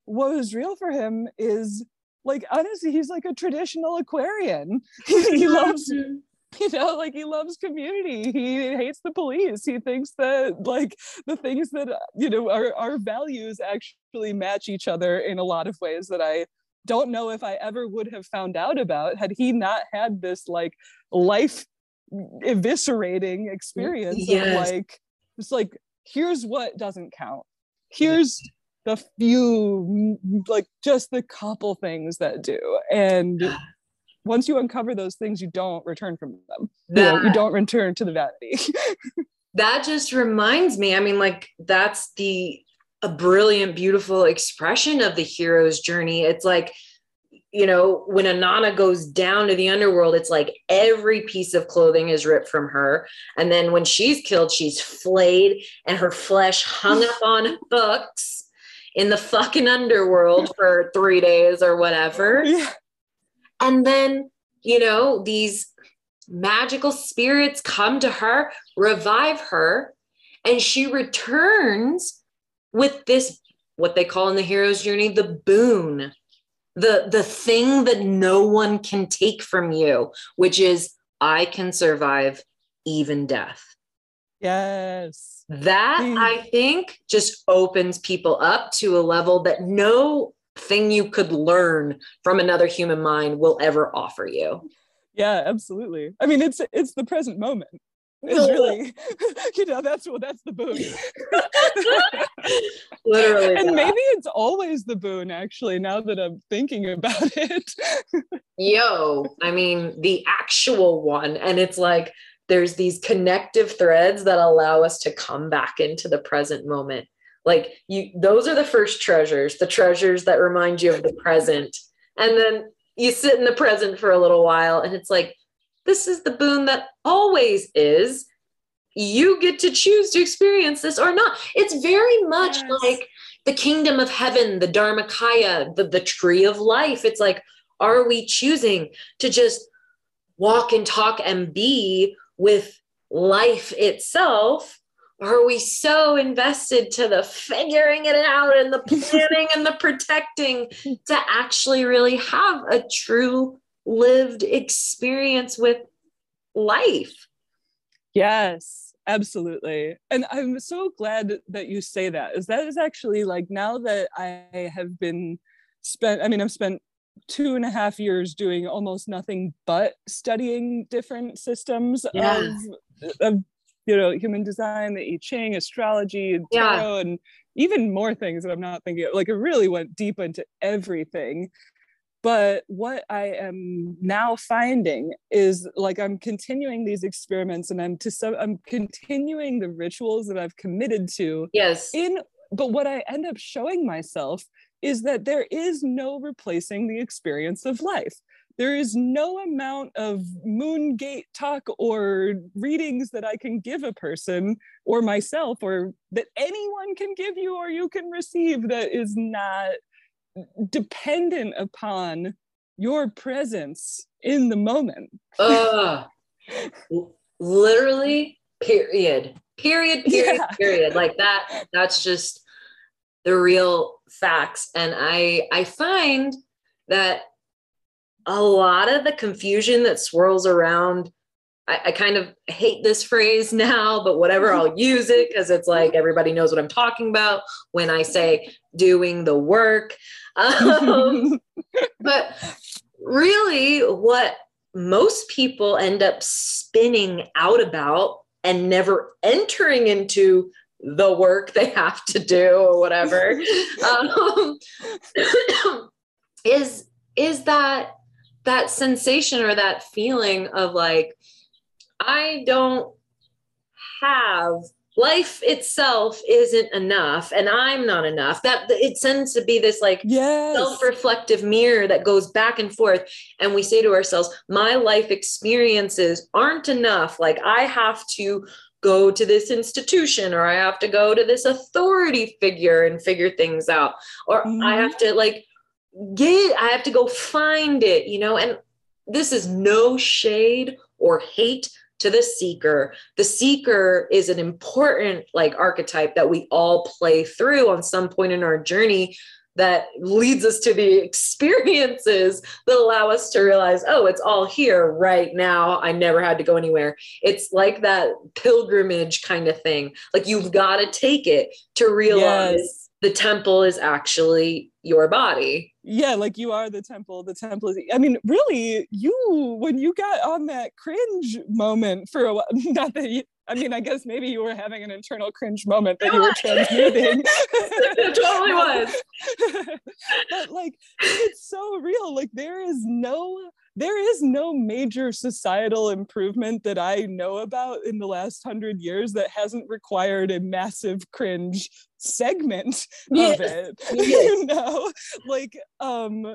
what was real for him is like honestly, he's like a traditional Aquarian. he loves you know like he loves community. He hates the police. He thinks that like the things that uh, you know our, our values actually match each other in a lot of ways that i don't know if I ever would have found out about had he not had this like life eviscerating mm, experience yes. of like it's like here's what doesn't count. Here's the few like just the couple things that do. And ah. Once you uncover those things you don't return from them that, you, know, you don't return to the vanity that just reminds me i mean like that's the a brilliant, beautiful expression of the hero's journey. It's like, you know, when Inanna goes down to the underworld, it's like every piece of clothing is ripped from her. And then when she's killed, she's flayed and her flesh hung up on hooks in the fucking underworld for three days or whatever. Yeah. And then, you know, these magical spirits come to her, revive her, and she returns with this what they call in the hero's journey the boon the the thing that no one can take from you which is i can survive even death. Yes. That i think just opens people up to a level that no thing you could learn from another human mind will ever offer you. Yeah absolutely. I mean it's it's the present moment. Is really you know that's what that's the boon. Literally and maybe it's always the boon actually now that i'm thinking about it. Yo i mean the actual one. And it's like there's these connective threads that allow us to come back into the present moment like you those are the first treasures the treasures that remind you of the present. And then you sit in the present for a little while and it's like this is the boon that always is. You get to choose to experience this or not. It's very much yes. like the kingdom of heaven the dharmakaya the, the tree of life. It's like are we choosing to just walk and talk and be with life itself are we so invested to the figuring it out and the planning and the protecting to actually really have a true lived experience with life yes absolutely and i'm so glad that you say that is that is actually like now that i have been spent i mean i've spent two and a half years doing almost nothing but studying different systems yeah. of, of you know human design the i ching astrology and tarot yeah. and even more things that i'm not thinking of. Like it really went deep into everything. But what i am now finding is like i'm continuing these experiments and i'm to some i'm continuing the rituals that i've committed to yes. in but what i end up showing myself is that there is no replacing the experience of life there is no amount of moon gate talk or readings that I can give a person or myself or that anyone can give you or you can receive that is not dependent upon your presence in the moment. uh, literally, period. Period, period, yeah. period. Like that, that's just the real facts. And I I find that a lot of the confusion that swirls around I, I, kind of hate this phrase now, but whatever, I'll use it because it's like everybody knows what I'm talking about when I say doing the work. Um, but really, what most people end up spinning out about and never entering into the work they have to do or whatever um, is is that that sensation or that feeling of like i don't have life itself isn't enough and i'm not enough that it tends to be this like yes. self-reflective mirror that goes back and forth and we say to ourselves my life experiences aren't enough like i have to go to this institution or i have to go to this authority figure and figure things out or mm-hmm. i have to like get i have to go find it you know and this is no shade or hate to the seeker the seeker is an important like archetype that we all play through on some point in our journey that leads us to the experiences that allow us to realize, oh, it's all here right now. I never had to go anywhere. It's like that pilgrimage kind of thing. Like you've got to take it to realize yes. The temple is actually your body. Yeah like you are the temple. The temple is i mean really you when you got on that cringe moment for a while not that you, i mean i guess maybe you were having an internal cringe moment that you were transmuting. It totally was. but like it's so real. Like there is no there is no major societal improvement that I know about in the last hundred years that hasn't required a massive cringe segment yes. of it. Yes. you know, like um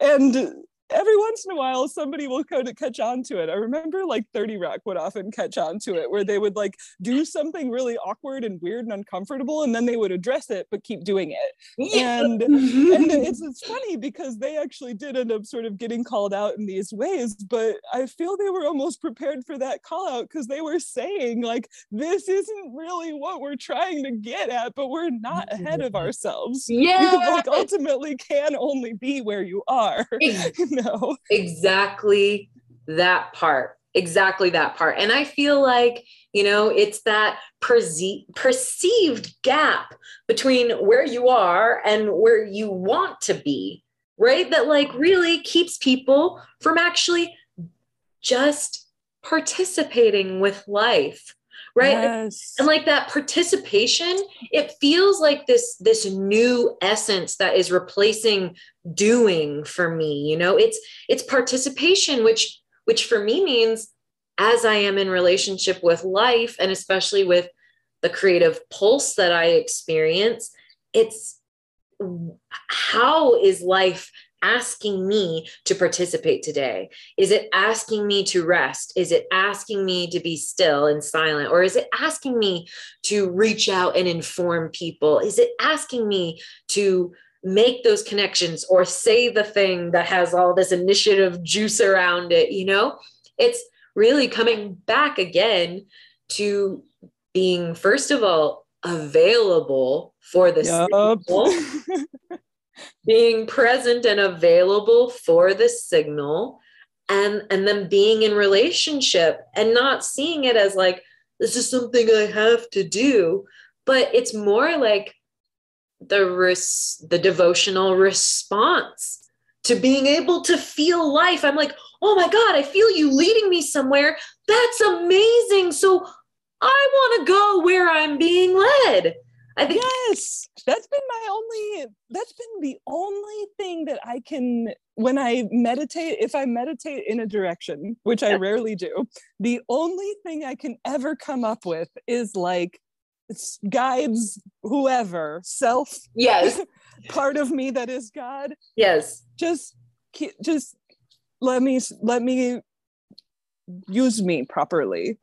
and every once in a while somebody will kind of catch on to it. I remember like 30 Rock would often catch on to it where they would like do something really awkward and weird and uncomfortable and then they would address it but keep doing it. And and it's it's funny because they actually did end up sort of getting called out in these ways, but I feel they were almost prepared for that call out because they were saying like this isn't really what we're trying to get at, but we're not ahead of ourselves. Yeah. You, like ultimately can only be where you are. know. Exactly that part. Exactly that part. And i feel like you know it's that perce- perceived gap between where you are and where you want to be right? That like really keeps people from actually just participating with life right yes. and like that participation it feels like this this new essence that is replacing doing for me you know it's it's participation which which for me means as i am in relationship with life and especially with the creative pulse that i experience it's how is life asking me to participate today? Is it asking me to rest? Is it asking me to be still and silent? Or is it asking me to reach out and inform people? Is it asking me to make those connections or say the thing that has all this initiative juice around it? You know, it's really coming back again to being, first of all, available for the yep. being present and available for the signal and and then being in relationship and not seeing it as like this is something i have to do. But it's more like the res- the devotional response to being able to feel life. I'm like oh my god i feel you leading me somewhere. That's amazing. So i want to go where i'm being led I think yes, that's been my only. That's been the only thing that I can when I meditate. If I meditate in a direction, which I rarely do, the only thing I can ever come up with is like guides whoever self yes part of me that is god yes just just let me let me use me properly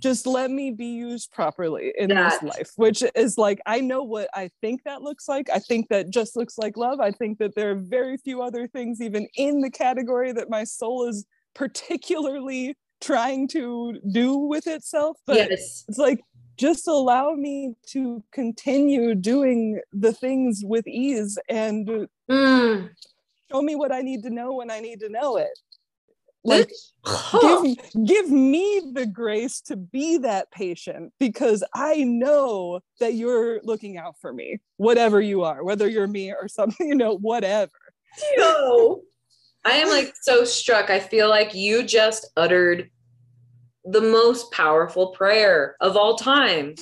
just let me be used properly in that. this life which is like i know what i think that looks like i think that just looks like love i think that there are very few other things even in the category that my soul is particularly trying to do with itself but yes. it's like just allow me to continue doing the things with ease and mm. show me what i need to know when i need to know it like give, give me the grace to be that patient because i know that you're looking out for me whatever you are whether you're me or something you know whatever. No i am like so struck. I feel like you just uttered the most powerful prayer of all time.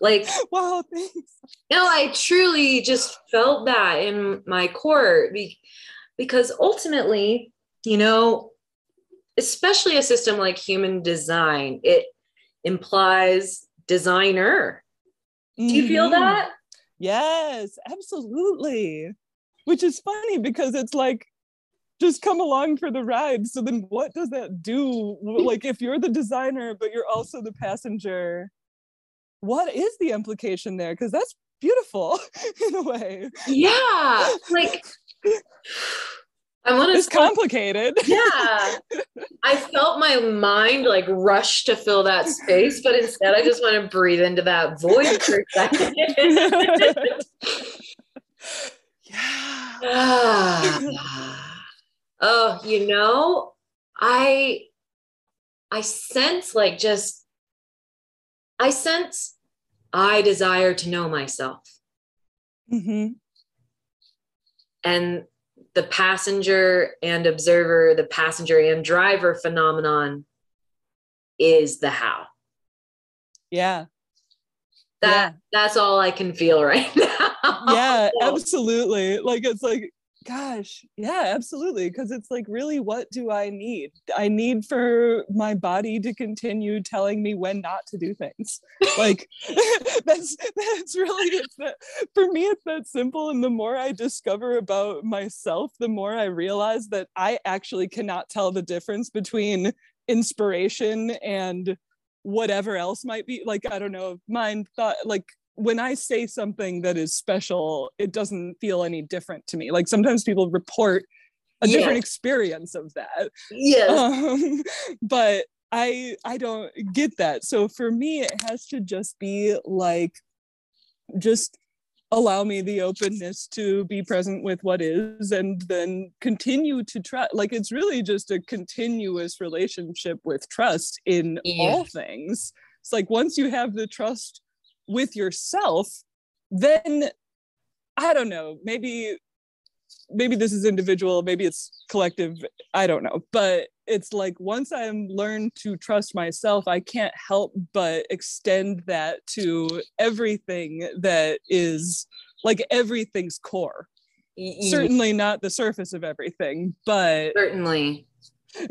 Like wow thanks. no i truly just felt that in my core because ultimately you know especially a system like human design, it implies designer. Do you mm-hmm. feel that? Yes, absolutely. Which is funny because it's like, just come along for the ride. So then what does that do? Like, if you're the designer, but you're also the passenger, what is the implication there? Because that's beautiful in a way. Yeah. Like, I want to. It's complicated. Yeah. I felt my mind like rush to fill that space, but instead I just want to breathe into that void for a second. yeah. oh, you know, I I sense like just I sense I desire to know myself. Mm-hmm. And the passenger and observer, the passenger and driver phenomenon is the how. Yeah. That yeah. that's all I can feel right now. yeah, absolutely. Like it's like gosh yeah absolutely because it's like really what do i need? I need for my body to continue telling me when not to do things. Like that's that's really it's that for me it's that simple and the more i discover about myself the more i realize that i actually cannot tell the difference between inspiration and whatever else might be like i don't know mind thought like when I say something that is special, it doesn't feel any different to me. Like sometimes people report a yeah. different experience of that. Yes. Um, but I I don't get that. So for me, it has to just be like just allow me the openness to be present with what is and then continue to try like it's really just a continuous relationship with trust in yeah. all things it's like once you have the trust with yourself, then I don't know, maybe maybe this is individual, maybe it's collective, I don't know. But it's like once I'm learned to trust myself, I can't help but extend that to everything that is like everything's core. Mm-hmm. Certainly not the surface of everything, but certainly.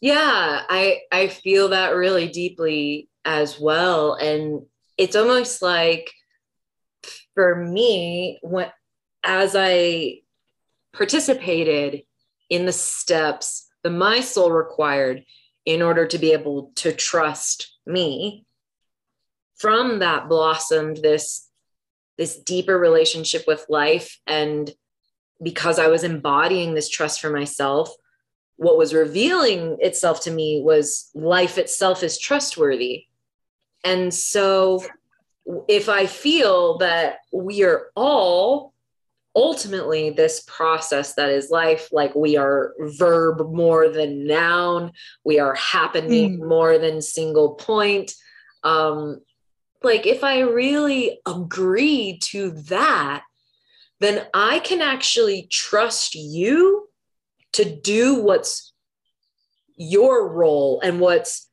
yeah, I I feel that really deeply as well and it's almost like for me when as i participated in the steps that my soul required in order to be able to trust me from that blossomed this this deeper relationship with life. And because i was embodying this trust for myself what was revealing itself to me was life itself is trustworthy and so if i feel that we are all ultimately this process that is life like we are verb more than noun we are happening mm. more than single point um like if i really agree to that then i can actually trust you to do what's your role and what's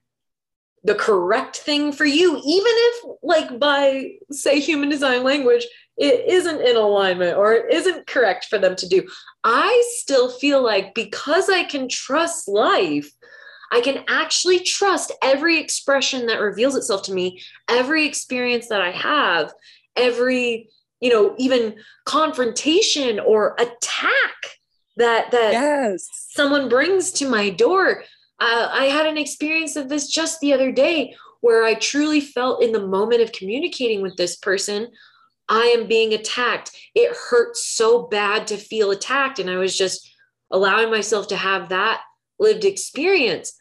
the correct thing for you even if like by say human design language it isn't in alignment or it isn't correct for them to do. I still feel like because I can trust life, I can actually trust every expression that reveals itself to me, every experience that I have, every, you know, even confrontation or attack that that yes. someone brings to my door. Uh, I had an experience of this just the other day where I truly felt in the moment of communicating with this person, I am being attacked. It hurts so bad to feel attacked. And I was just allowing myself to have that lived experience.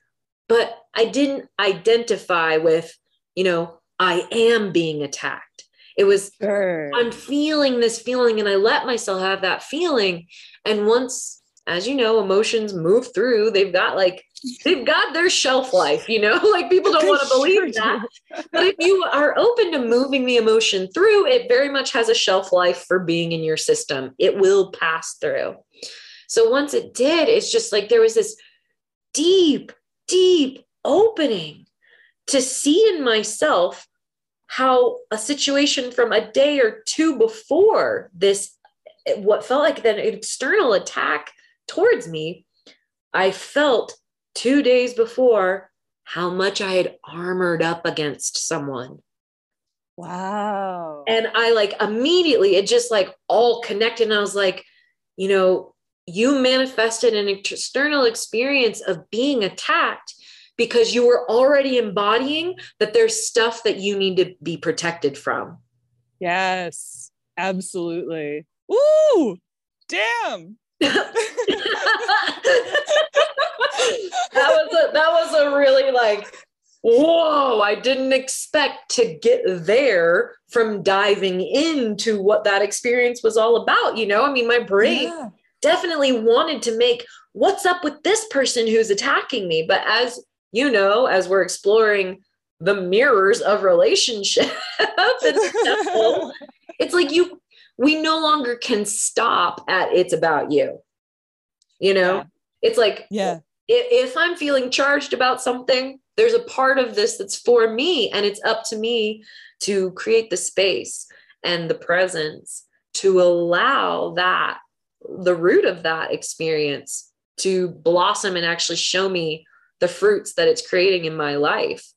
But I didn't identify with, you know, I am being attacked. It was, sure. I'm feeling this feeling, and I let myself have that feeling. And once as you know, emotions move through. They've got like they've got their shelf life, you know, like people don't want to believe that. but if you are open to moving the emotion through, it very much has a shelf life for being in your system. It will pass through. So once it did, it's just like there was this deep, deep opening to see in myself how a situation from a day or two before this what felt like an external attack towards me, I felt two days before how much I had armored up against someone. Wow. And I like immediately, it just like all connected. And I was like, you know, you manifested an external experience of being attacked because you were already embodying that there's stuff that you need to be protected from. Yes, absolutely. Ooh, damn. that was a that was a really like whoa i didn't expect to get there from diving into what that experience was all about you know i mean my brain yeah. definitely wanted to make what's up with this person who's attacking me but as you know as we're exploring the mirrors of relationship it's like you we no longer can stop at it's about you. You know, yeah. it's like, yeah, if, I'm feeling charged about something, there's a part of this that's for me, and it's up to me to create the space and the presence to allow that, the root of that experience to blossom and actually show me the fruits that it's creating in my life.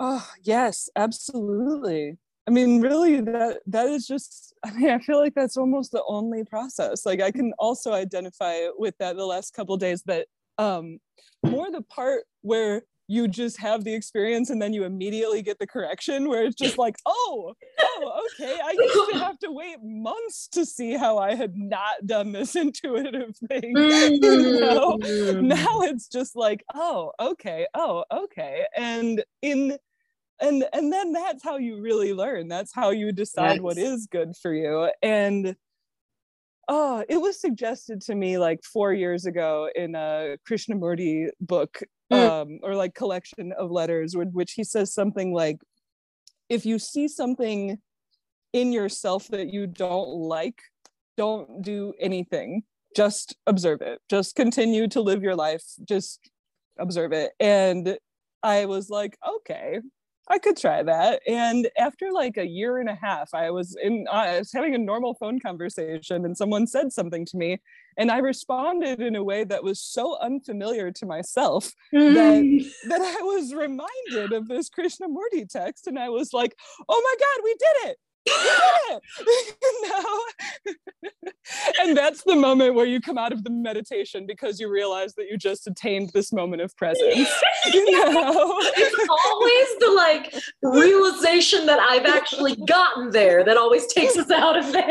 Oh, yes, absolutely. I mean, really, that that is just. I mean, I feel like that's almost the only process. Like, I can also identify with that the last couple days. That um, more the part where you just have the experience and then you immediately get the correction, where it's just like, oh, oh, okay. I used to have to wait months to see how I had not done this intuitive thing. you know? Mm. Now it's just like, oh, okay, oh, okay, and in and and then that's how you really learn that's how you decide yes. what is good for you and oh it was suggested to me like four years ago in a krishnamurti book mm. um, or like collection of letters with which he says something like if you see something in yourself that you don't like don't do anything. Just observe it. Just continue to live your life. Just observe it. And i was like okay I could try that. And after like a year and a half, I was in I was having a normal phone conversation and someone said something to me and I responded in a way that was so unfamiliar to myself mm. that that I was reminded of this Krishnamurti text and I was like, "Oh my god, we did it. no. and that's the moment where you come out of the meditation because you realize that you just attained this moment of presence. you know? It's always the like realization that I've actually gotten there that always takes us out of there.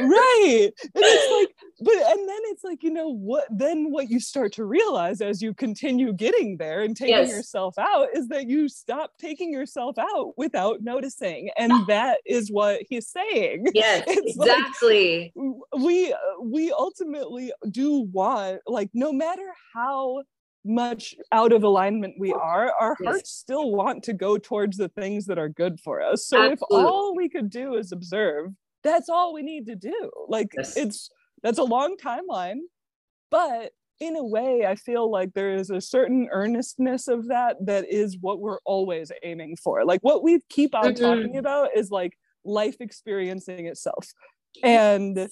right. And it's like, but and then it's like, you know, what then what you start to realize as you continue getting there and taking yes. yourself out is that you stop taking yourself out without noticing. And that is what he's saying. Yes, it's exactly. Like we we ultimately do want like no matter how much out of alignment we are, our yes. hearts still want to go towards the things that are good for us. So Absolutely. if all we could do is observe, that's all we need to do. Like yes. it's that's a long timeline, but in a way, I feel like there is a certain earnestness of that that is what we're always aiming for. Like what we keep on mm-hmm. talking about is like life experiencing itself. And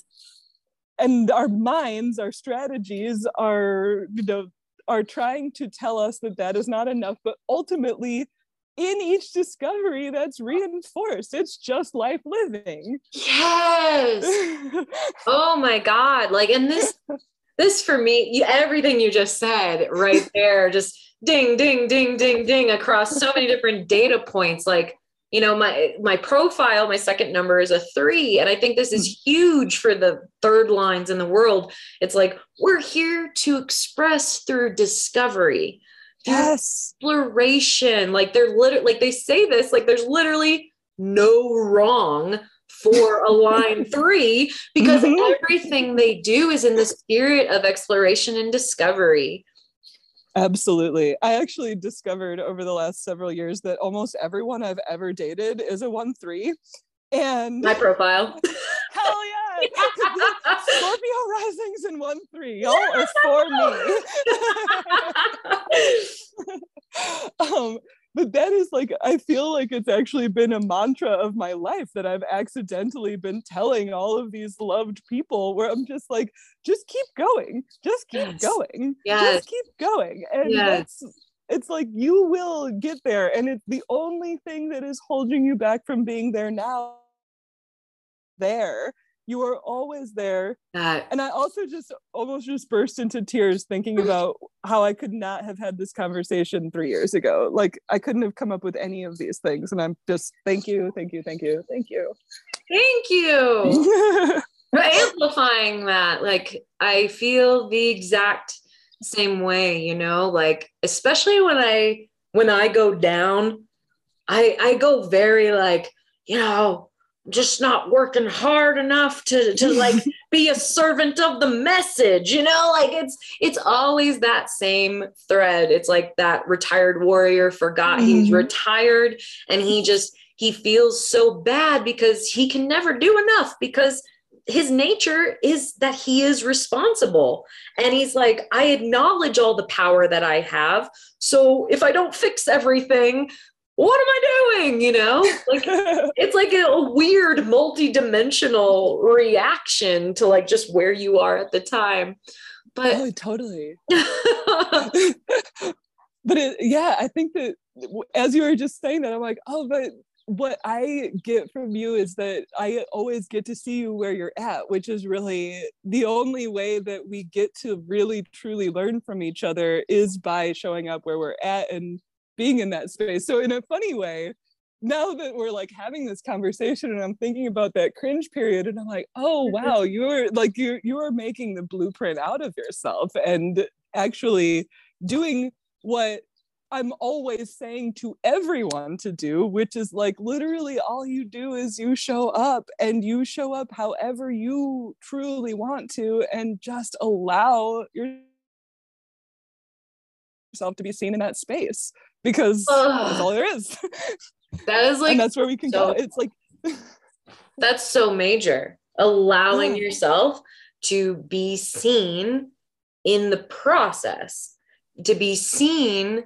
and our minds, our strategies are, you know, are trying to tell us that that is not enough, but ultimately in each discovery that's reinforced it's just life living. Yes. Oh my god. Like and this this for me everything you just said right there just ding ding ding ding ding across so many different data points like you know my my profile my second number is a 3 and i think this is hmm. huge for the third lines in the world. It's like we're here to express through discovery yes. exploration. Like they're literally like they say this like there's literally no wrong for a line three because mm-hmm. everything they do is in the spirit of exploration and discovery Absolutely. I actually discovered over the last several years that almost everyone I've ever dated is a 1 3. And my profile. Hell yeah. Scorpio risings in 1 3. Y'all are for me. um, but that is like i feel like it's actually been a mantra of my life that i've accidentally been telling all of these loved people where i'm just like just keep going just keep yes. going yes. just keep going and yes. that's it's like you will get there and it's the only thing that is holding you back from being there now there you are always there. And i also just almost just burst into tears thinking about how i could not have had this conversation three years ago. Like i couldn't have come up with any of these things. And i'm just thank you thank you thank you thank you. Thank you. Amplifying that like i feel the exact same way you know? Like especially when i when i go down i i go very like you know just not working hard enough to to like be a servant of the message you know? Like it's it's always that same thread. It's like that retired warrior forgot mm-hmm. he's retired and he just he feels so bad because he can never do enough because his nature is that he is responsible. And he's like i acknowledge all the power that i have. So if i don't fix everything what am I doing? You know, like it's like a, a weird multi-dimensional reaction to like just where you are at the time. But oh, totally. but it, yeah, I think that as you were just saying that, I'm like, oh, but what I get from you is that I always get to see you where you're at, which is really the only way that we get to really truly learn from each other is by showing up where we're at and being in that space. So in a funny way, now that we're like having this conversation and I'm thinking about that cringe period and I'm like, oh mm-hmm. wow, you're like you you are making the blueprint out of yourself and actually doing what I'm always saying to everyone to do, which is like literally all you do is you show up and you show up however you truly want to and just allow yourself to be seen in that space because Ugh. that's all there is. That is like and that's where we can so, go. It's like that's so major. Allowing yourself to be seen in the process, to be seen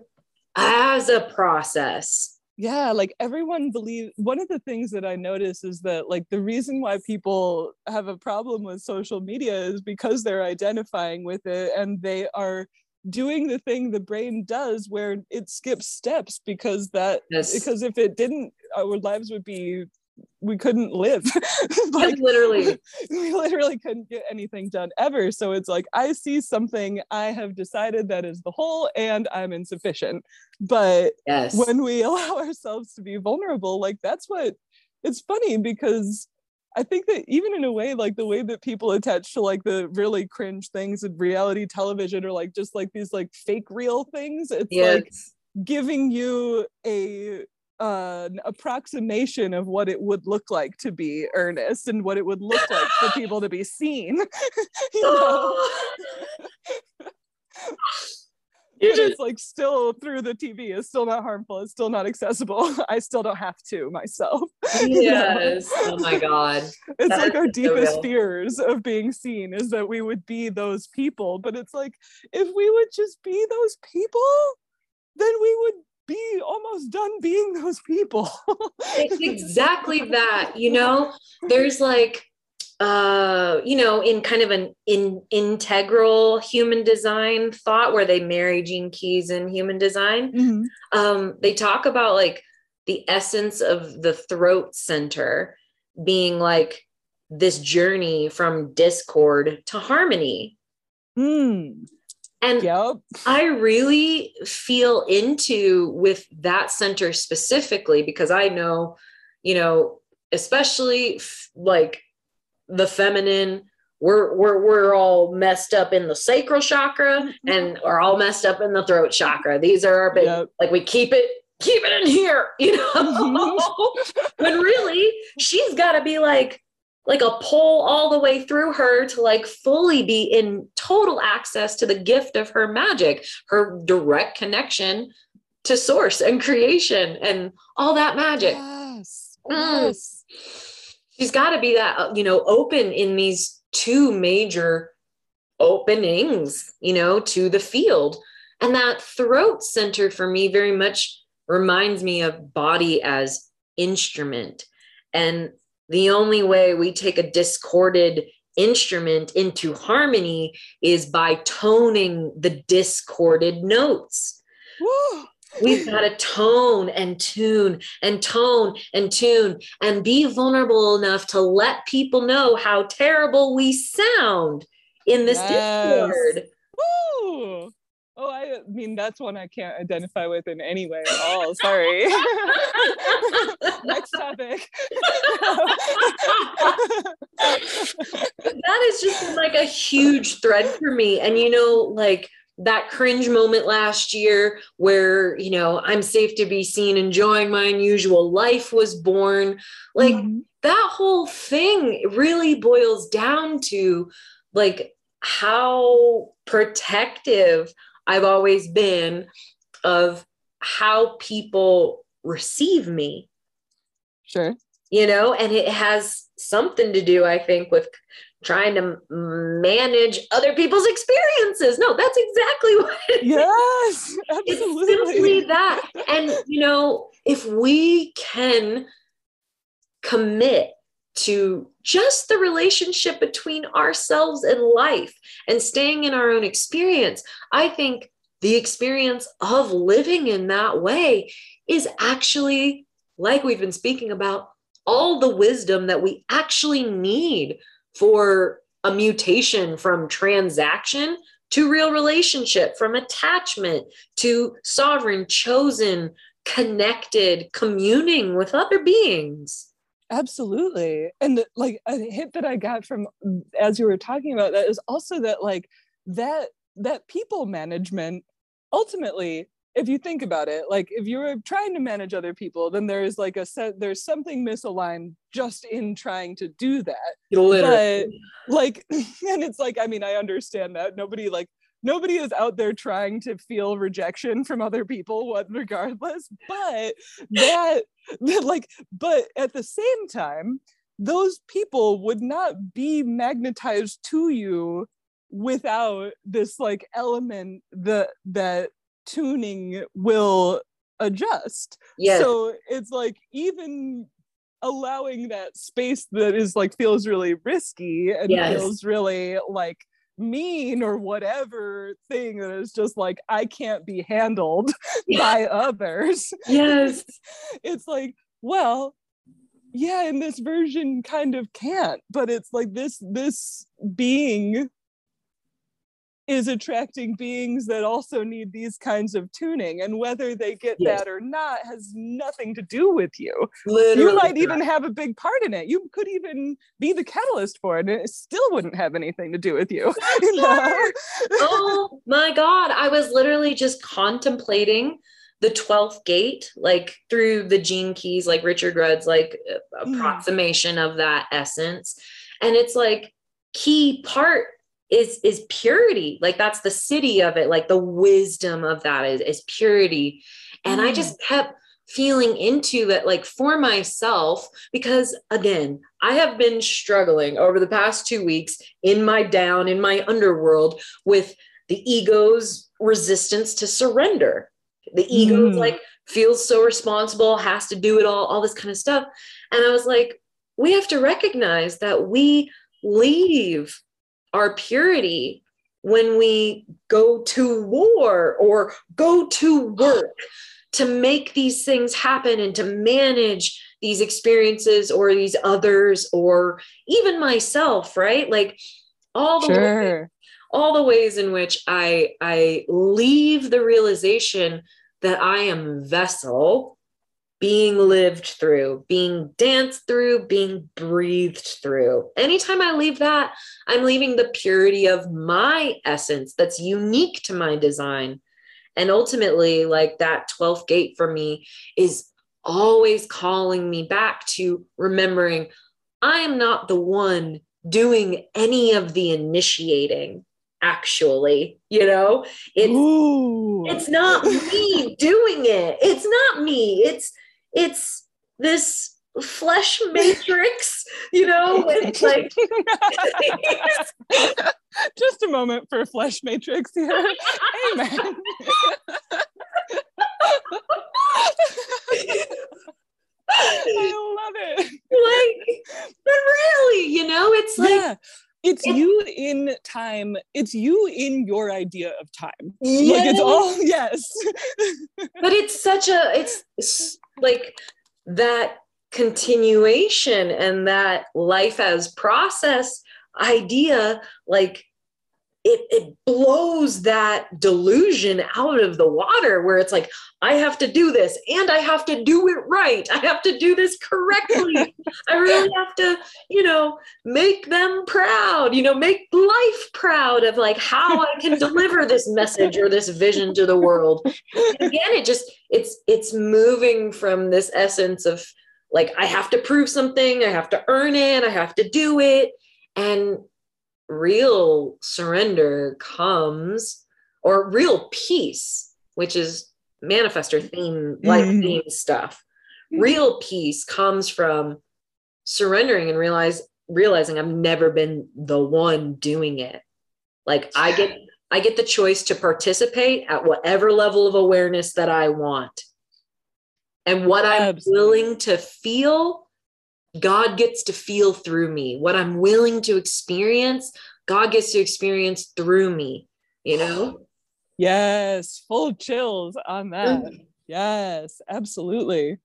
as a process. Yeah, like everyone believe one of the things that I notice is that like the reason why people have a problem with social media is because they're identifying with it and they are doing the thing the brain does where it skips steps because that yes. because if it didn't our lives would be we couldn't live. Like literally. we literally couldn't get anything done ever. So it's like i see something i have decided that is the whole and i'm insufficient. But yes. when we allow ourselves to be vulnerable like that's what it's funny because I think that even in a way, like the way that people attach to like the really cringe things in reality television or like just like these like fake real things, it's yes. like giving you a uh, an approximation of what it would look like to be earnest and what it would look like for people to be seen. you know? you just it's like still through the TV. is still not harmful. It's still not accessible. I still don't have to myself. Yes. oh my God. It's that like our deepest so fears of being seen is that we would be those people. But it's like if we would just be those people, then we would be almost done being those people. it's exactly that. You know, there's like uh, you know, in kind of an in integral human design thought where they marry Gene Keys and human design. Mm-hmm. Um, they talk about like the essence of the throat center being like this journey from discord to harmony. Mm. And yep. I really feel into with that center specifically because I know, you know, especially f- like the feminine we're we're we're all messed up in the sacral chakra mm-hmm. and are all messed up in the throat chakra. These are our big yep. like we keep it keep it in here, you know. Mm-hmm. when really she's got to be like like a pull all the way through her to like fully be in total access to the gift of her magic, her direct connection to source and creation and all that magic. Yes. Mm. Yes she's got to be that uh, you know open in these two major openings you know to the field. And that throat center for me very much reminds me of body as instrument. And the only way we take a discorded instrument into harmony is by toning the discorded notes. Woo. We've got to tone and tune and tone and tune and be vulnerable enough to let people know how terrible we sound in this yes. Discord. Woo! Oh, I mean, that's one I can't identify with in any way at all. Sorry. Next topic. that is just like a huge thread for me. And, you know, like, that cringe moment last year where you know i'm safe to be seen enjoying my unusual life was born. Like mm-hmm. that whole thing really boils down to like how protective i've always been of how people receive me. Sure. You know and it has something to do i think with trying to manage other people's experiences. No, that's exactly what it yes, It's simply that. And you know, if we can commit to just the relationship between ourselves and life and staying in our own experience, I think the experience of living in that way is actually, like we've been speaking about, all the wisdom that we actually need for a mutation from transaction to real relationship, from attachment to sovereign, chosen, connected, communing with other beings. Absolutely. And like a hit that I got from as you were talking about that is also that like that that people management ultimately if you think about it like if you're trying to manage other people then there's like a set there's something misaligned just in trying to do that. Literally. but like and it's like i mean i understand that. Nobody like nobody is out there trying to feel rejection from other people what regardless. But that, that like but at the same time those people would not be magnetized to you without this like element that that tuning will adjust. Yeah. So it's like even allowing that space that is like feels really risky and yes. feels really like mean or whatever thing that is just like I can't be handled yeah. by others. Yes. it's like, well, yeah and this version kind of can't but it's like this this being is attracting beings that also need these kinds of tuning and whether they get yes. that or not has nothing to do with you Literally you might even have a big part in it you could even be the catalyst for it and it still wouldn't have anything to do with you, you know? oh my god i was literally just contemplating the 12th gate like through the gene keys like richard rudd's like approximation mm. of that essence and it's like key part is is purity. Like that's the siddhi of it. Like the wisdom of that is, is purity. And mm. i just kept feeling into it like for myself because again i have been struggling over the past two weeks in my down in my underworld with the ego's resistance to surrender. The ego mm. like feels so responsible has to do it all all this kind of stuff. And i was like we have to recognize that we leave our purity when we go to war or go to work to make these things happen and to manage these experiences or these others or even myself right like all the sure. ways, all the ways in which i i leave the realization that i am vessel being lived through, being danced through, being breathed through. Anytime I leave that, I'm leaving the purity of my essence that's unique to my design. And ultimately, like that 12th gate for me is always calling me back to remembering I am not the one doing any of the initiating actually you know it's Ooh. it's not me doing it it's not me it's it's this flesh matrix, you know, it's like just a moment for flesh matrix here. Amen. I love it. Like, but really, you know, it's like yeah. It's, it's, you in time. It's you in your idea of time. Yes. Like it's all yes. but it's such a it's like that continuation and that life as process idea like it, it blows that delusion out of the water where it's like i have to do this and i have to do it right. I have to do this correctly. I really have to you know make them proud you know make life proud of like how i can deliver this message or this vision to the world. And again it just it's it's moving from this essence of like i have to prove something i have to earn it i have to do it. And real surrender comes or real peace which is manifestor theme life mm-hmm. theme stuff. Real peace comes from surrendering and realize realizing i've never been the one doing it. Like i get i get the choice to participate at whatever level of awareness that i want. And what i'm willing to feel God gets to feel through me. What I'm willing to experience, God gets to experience through me, you know? Yes, full chills on that. Mm-hmm. Yes, absolutely.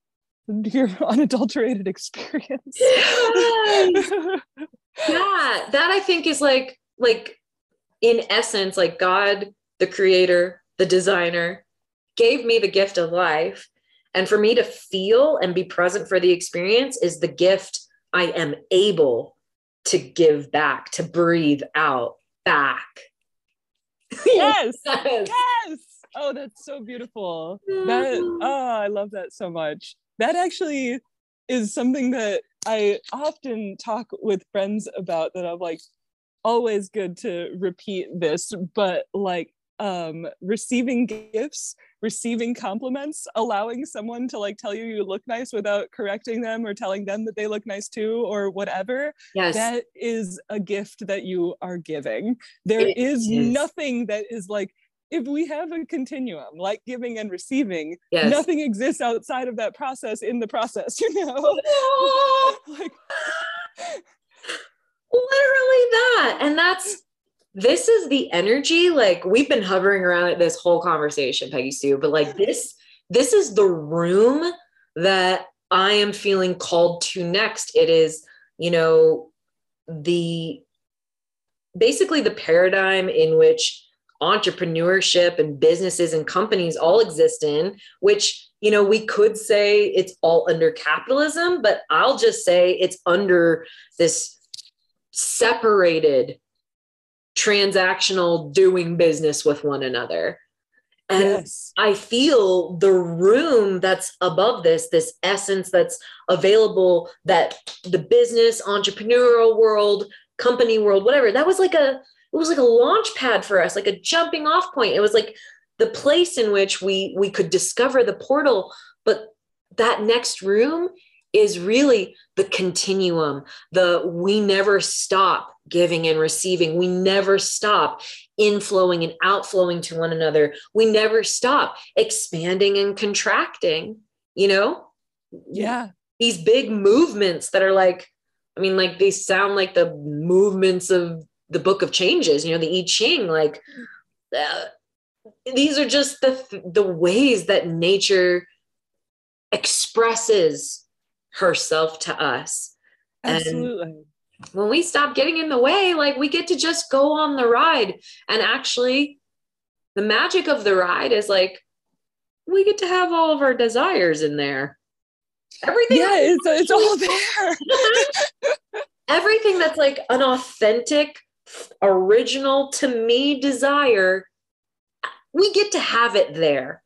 Your unadulterated experience. Yes. yeah, that I think is like like in essence like God, the creator, the designer gave me the gift of life and for me to feel and be present for the experience is the gift I am able to give back, to breathe out back. Yes. yes. yes. Oh, that's so beautiful. That mm-hmm. oh, I love that so much. That actually is something that I often talk with friends about that I'm like always good to repeat this, but like um receiving gifts receiving compliments allowing someone to like tell you you look nice without correcting them or telling them that they look nice too or whatever yes. that is a gift that you are giving. There it is, is. nothing that is like if we have a continuum like giving and receiving yes. nothing exists outside of that process in the process you know? Like literally that. And that's this is the energy like we've been hovering around it this whole conversation peggy sue but like this this is the room that I am feeling called to next. It is, you know, the basically the paradigm in which entrepreneurship and businesses and companies all exist in, which, you know, we could say it's all under capitalism, but I'll just say it's under this separated transactional doing business with one another. And yes. I feel the room that's above this, this essence that's available, that the business, entrepreneurial world, company world, whatever, that was like a, it was like a launch pad for us, like a jumping off point. It was like the place in which we we could discover the portal. But that next room is really the continuum, the we never stop giving and receiving. We never stop inflowing and outflowing to one another. We never stop expanding and contracting, you know? Yeah. These big movements that are like, I mean, like they sound like the movements of the book of changes, you know, the I Ching, like uh, these are just the the ways that nature expresses herself to us. Absolutely. And when we stop getting in the way, like we get to just go on the ride. And actually, the magic of the ride is like we get to have all of our desires in there. Everything. Yeah, it's, it's all there. everything that's like an authentic, original to me desire, we get to have it there.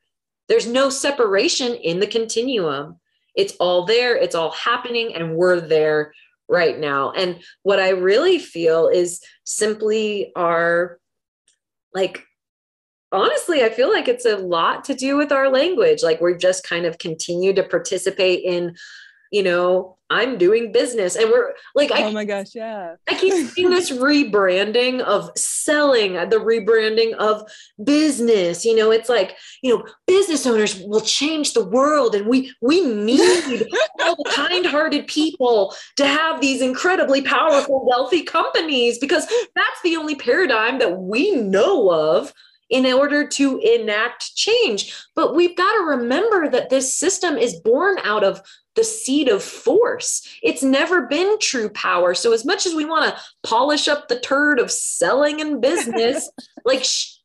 There's no separation in the continuum. It's all there, it's all happening, and we're there right now. And what I really feel is simply our like honestly, I feel like it's a lot to do with our language. Like we've just kind of continued to participate in you know, I'm doing business. And we're like, oh my gosh, yeah. I keep seeing this rebranding of selling, uh, the rebranding of business. You know, it's like, you know, business owners will change the world. And we we need all the kind-hearted people to have these incredibly powerful, wealthy companies because that's the only paradigm that we know of in order to enact change. But we've got to remember that this system is born out of the seed of force. It's never been true power. So, as much as we want to polish up the turd of selling and business, like, sh-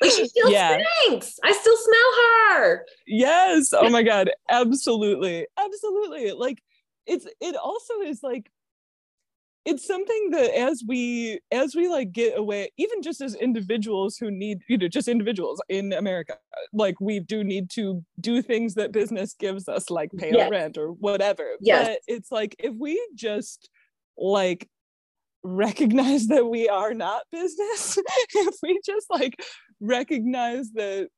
like she still yeah. stinks. I still smell her. Yes. Oh my God. Absolutely. Absolutely. Like, it's, it also is like, it's something that as we as we like get away even just as individuals who need you know just individuals in america like we do need to do things that business gives us like pay yes. our rent or whatever yes. but it's like if we just like recognize that we are not business if we just like recognize that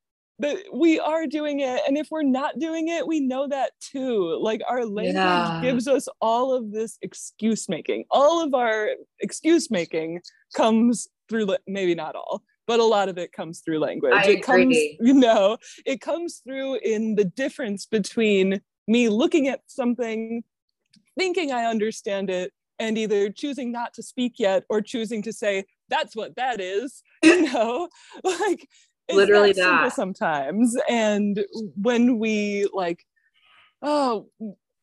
that we are doing it and if we're not doing it we know that too like our language yeah. gives us all of this excuse making all of our excuse making comes through maybe not all but a lot of it comes through language I it agree. comes you know it comes through in the difference between me looking at something thinking i understand it and either choosing not to speak yet or choosing to say that's what that is you know like literally that, sometimes and when we like oh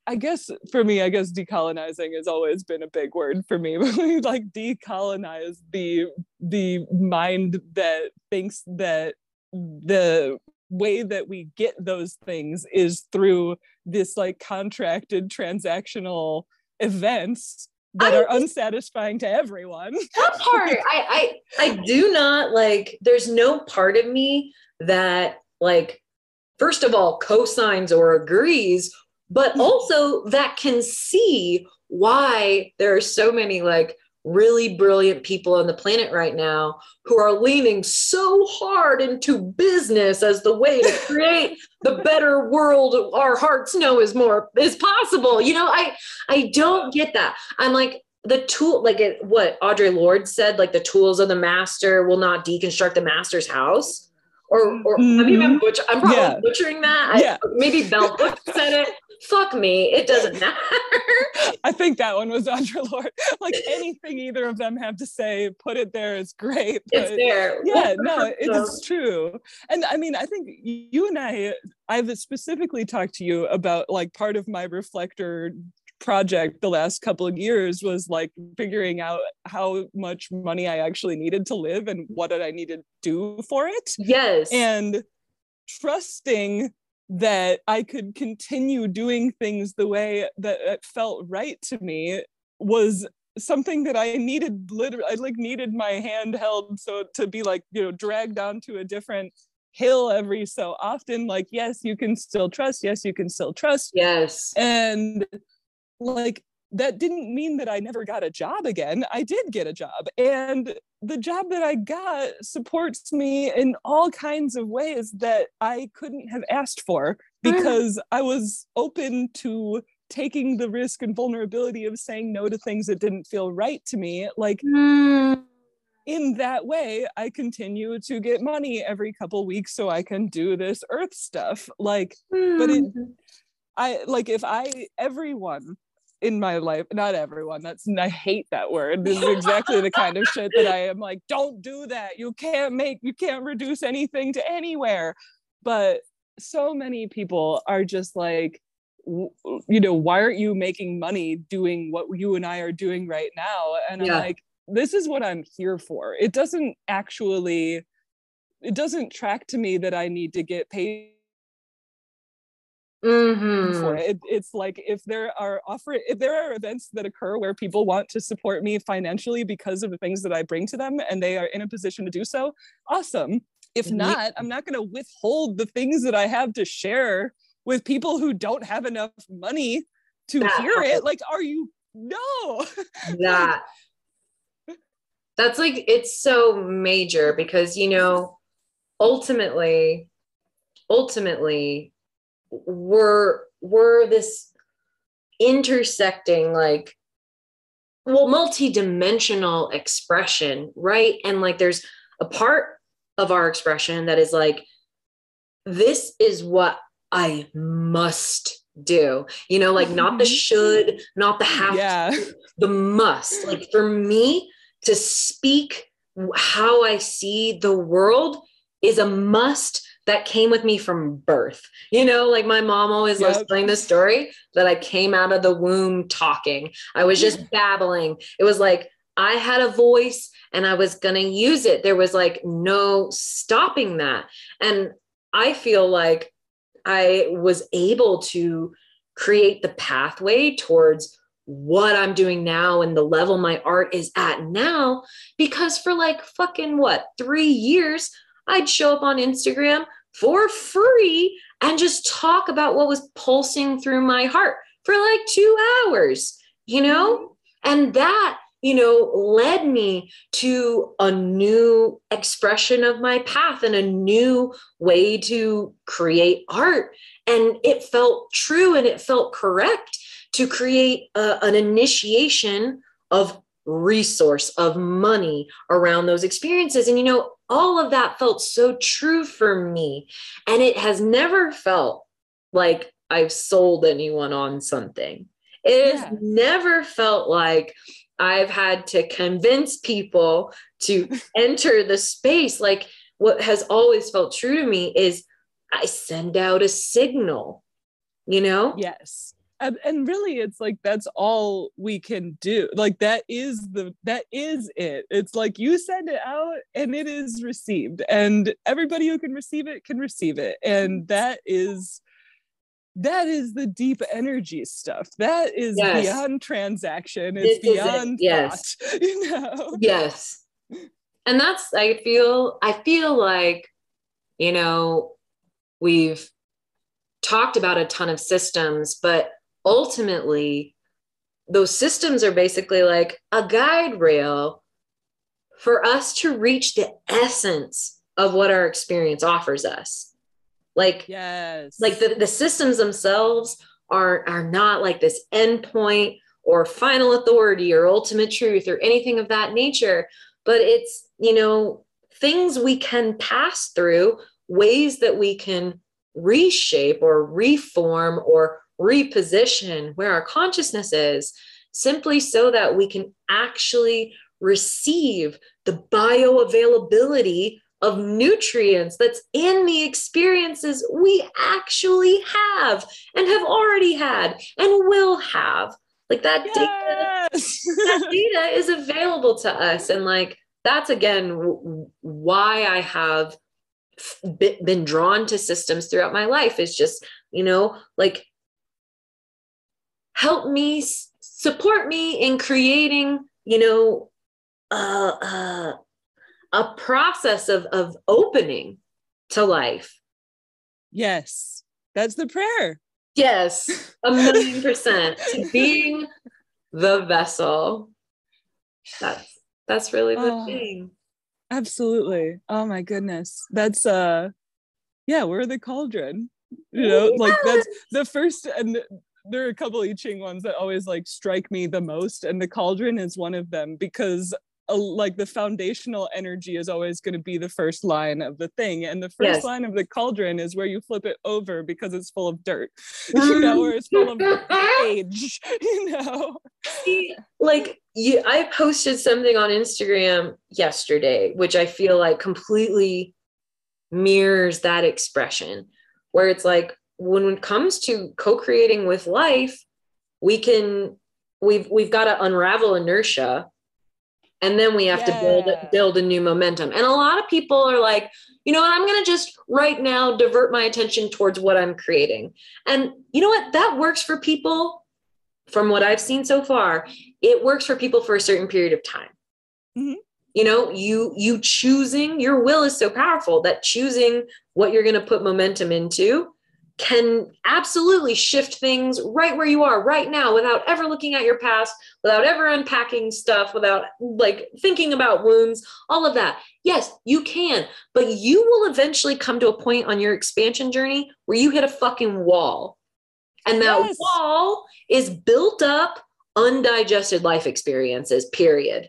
I guess for me, I guess decolonizing has always been a big word for me. we like decolonize the the mind that thinks that the way that we get those things is through this like contracted transactional events that I, are unsatisfying to everyone. That part, I, I, I do not like. There's no part of me that like, first of all, cosigns or agrees, but mm-hmm. also that can see why there are so many like really brilliant people on the planet right now who are leaning so hard into business as the way to create the better world our hearts know is more is possible you know i i don't get that i'm like the tool like it, what audre lorde said like the tools of the master will not deconstruct the master's house or, or mm-hmm. I mean, I'm, butcher, I'm probably yeah. butchering that. Yeah. maybe bell hooks said it, fuck me. It doesn't matter. I think that one was Audre Lorde. Like anything either of them have to say, put it there is great. it's there. Yeah, no, it's true. And I mean, I think you and I, I've specifically talked to you about like part of my reflector project the last couple of years was like figuring out how much money I actually needed to live and what did I need to do for it. Yes. And trusting that I could continue doing things the way that it felt right to me was something that I needed literally I like needed my hand held so to be like you know dragged onto a different hill every so often like yes you can still trust yes you can still trust yes and like that didn't mean that I never got a job again. I did get a job. And the job that I got supports me in all kinds of ways that I couldn't have asked for mm-hmm. because I was open to taking the risk and vulnerability of saying no to things that didn't feel right to me. Like, mm. in that way, I continue to get money every couple weeks so I can do this earth stuff. Like, mm. but it, mm. I like if I, everyone, in my life not everyone that's i hate that word. This is exactly the kind of shit that i am like don't do that. You can't make you can't reduce anything to anywhere. But so many people are just like you know why aren't you making money doing what you and i are doing right now? And i'm like this is what i'm here for. It doesn't actually it doesn't track to me that i need to get paid Mm-hmm. for it. it. It's like if there are offer if there are events that occur where people want to support me financially because of the things that I bring to them and they are in a position to do so, awesome. If not, I'm not going to withhold the things that I have to share with people who don't have enough money to that hear it. Like, are you no? That that's like it's so major because you know ultimately ultimately were were this intersecting like well multi-dimensional expression right and like there's a part of our expression that is like this is what i must do you know like not the mm-hmm. should not the have yeah. to, the must like for me to speak how i see the world is a must that came with me from birth. You know, like my mom always yep. loves telling the story that I came out of the womb talking. I was just babbling. It was like I had a voice and I was going to use it. There was like no stopping that. And I feel like I was able to create the pathway towards what I'm doing now and the level my art is at now because for like fucking what, 3 years I'd show up on Instagram for free and just talk about what was pulsing through my heart for like two hours, you know? Mm-hmm. And that, you know, led me to a new expression of my path and a new way to create art. And it felt true and it felt correct to create a, an initiation of resource of money around those experiences. And, you know, all of that felt so true for me. And it has never felt like I've sold anyone on something. It yeah. has never felt like I've had to convince people to enter the space. Like what has always felt true to me is I send out a signal, you know? Yes and, and really it's like that's all we can do. Like that is the that is it. It's like you send it out and it is received and everybody who can receive it can receive it. And that is that is the deep energy stuff. That is yes. beyond transaction. It's this beyond it. yes. thought, you know? Yes. And that's i feel i feel like you know we've talked about a ton of systems but ultimately, those systems are basically like a guide rail for us to reach the essence of what our experience offers us. Like, yes, like the, the systems themselves are, are not like this endpoint or final authority or ultimate truth or anything of that nature, but it's, you know, things we can pass through, ways that we can reshape or reform or reposition where our consciousness is simply so that we can actually receive the bioavailability of nutrients that's in the experiences we actually have and have already had and will have. Like that yes. data, that data is available to us. And like that's again why I have been drawn to systems throughout my life is just, you know, like help me support me in creating, you know, uh, uh a process of of opening to life. Yes, that's the prayer. Yes, a million percent to being the vessel. That's that's really the oh, thing. Absolutely. Oh my goodness. That's uh yeah, we're the cauldron. You know, yes. like that's the first and there are a couple I Ching ones that always like strike me the most, and the cauldron is one of them because a, like the foundational energy is always going to be the first line of the thing and the first yes. line of the cauldron is where you flip it over because it's full of dirt you know or it's full of age you know See, like you i posted something on instagram yesterday which i feel like completely mirrors that expression where it's like when it comes to co-creating with life we can we've we've got to unravel inertia and then we have yeah. to build build a new momentum. And a lot of people are like you know what? I'm going to just right now divert my attention towards what i'm creating. And you know what? That works for people from what i've seen so far it works for people for a certain period of time. Mm-hmm. you know you you choosing your will is so powerful that choosing what you're going to put momentum into can absolutely shift things right where you are right now without ever looking at your past, without ever unpacking stuff, without like thinking about wounds, all of that. Yes, you can, but you will eventually come to a point on your expansion journey where you hit a fucking wall. And that yes. wall is built up, undigested life experiences, period.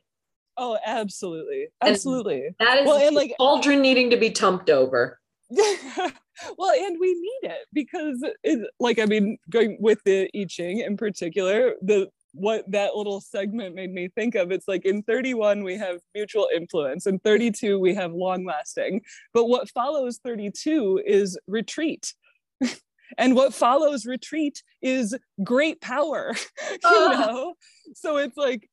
Oh, absolutely. Absolutely. And that is well, and like cauldron needing to be tumped over. well and we need it because it, like i mean going with the i ching in particular the what that little segment made me think of it's like in 31 we have mutual influence and 32 we have long lasting but what follows 32 is retreat. And what follows retreat is great power you know? So it's like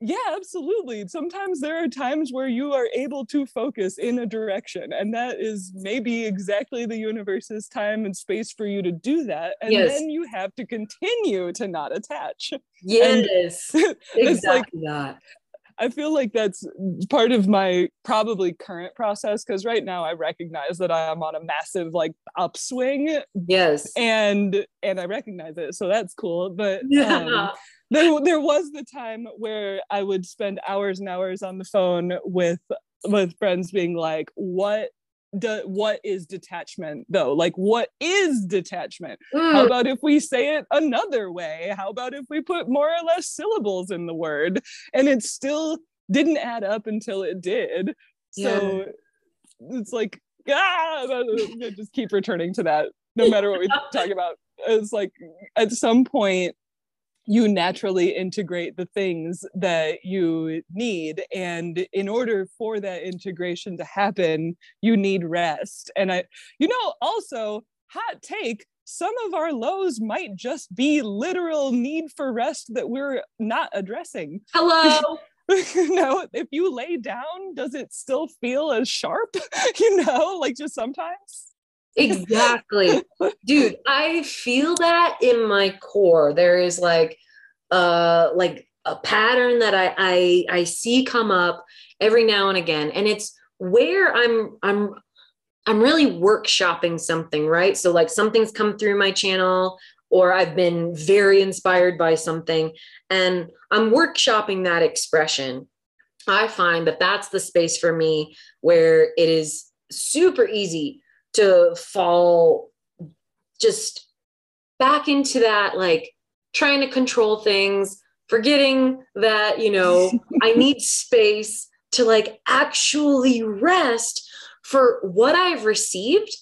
yeah absolutely sometimes there are times where you are able to focus in a direction and that is maybe exactly the universe's time and space for you to do that and yes. then you have to continue to not attach yes exactly like, that I feel like that's part of my probably current process because right now I recognize that I am on a massive like upswing. Yes. And and I recognize it. So that's cool. But yeah. Um, there, there was the time where I would spend hours and hours on the phone with with friends being like, what do, what is detachment though? Like what is detachment? Mm. How about if we say it another way? How about if we put more or less syllables in the word? And it still didn't add up until it did. Yeah. So it's like, ah, I just keep returning to that no matter what we talk about. It's like at some point you naturally integrate the things that you need and in order for that integration to happen you need rest. And i you know also hot take some of our lows might just be literal need for rest that we're not addressing. Hello? You know if you lay down does it still feel as sharp? You know like just sometimes exactly. Dude i feel that in my core. There is like uh like a pattern that I, I i see come up every now and again. And it's where i'm i'm i'm really workshopping something right? So like something's come through my channel or i've been very inspired by something and i'm workshopping that expression. I find that that's the space for me where it is super easy to fall just back into that like trying to control things forgetting that you know i need space to like actually rest for what i've received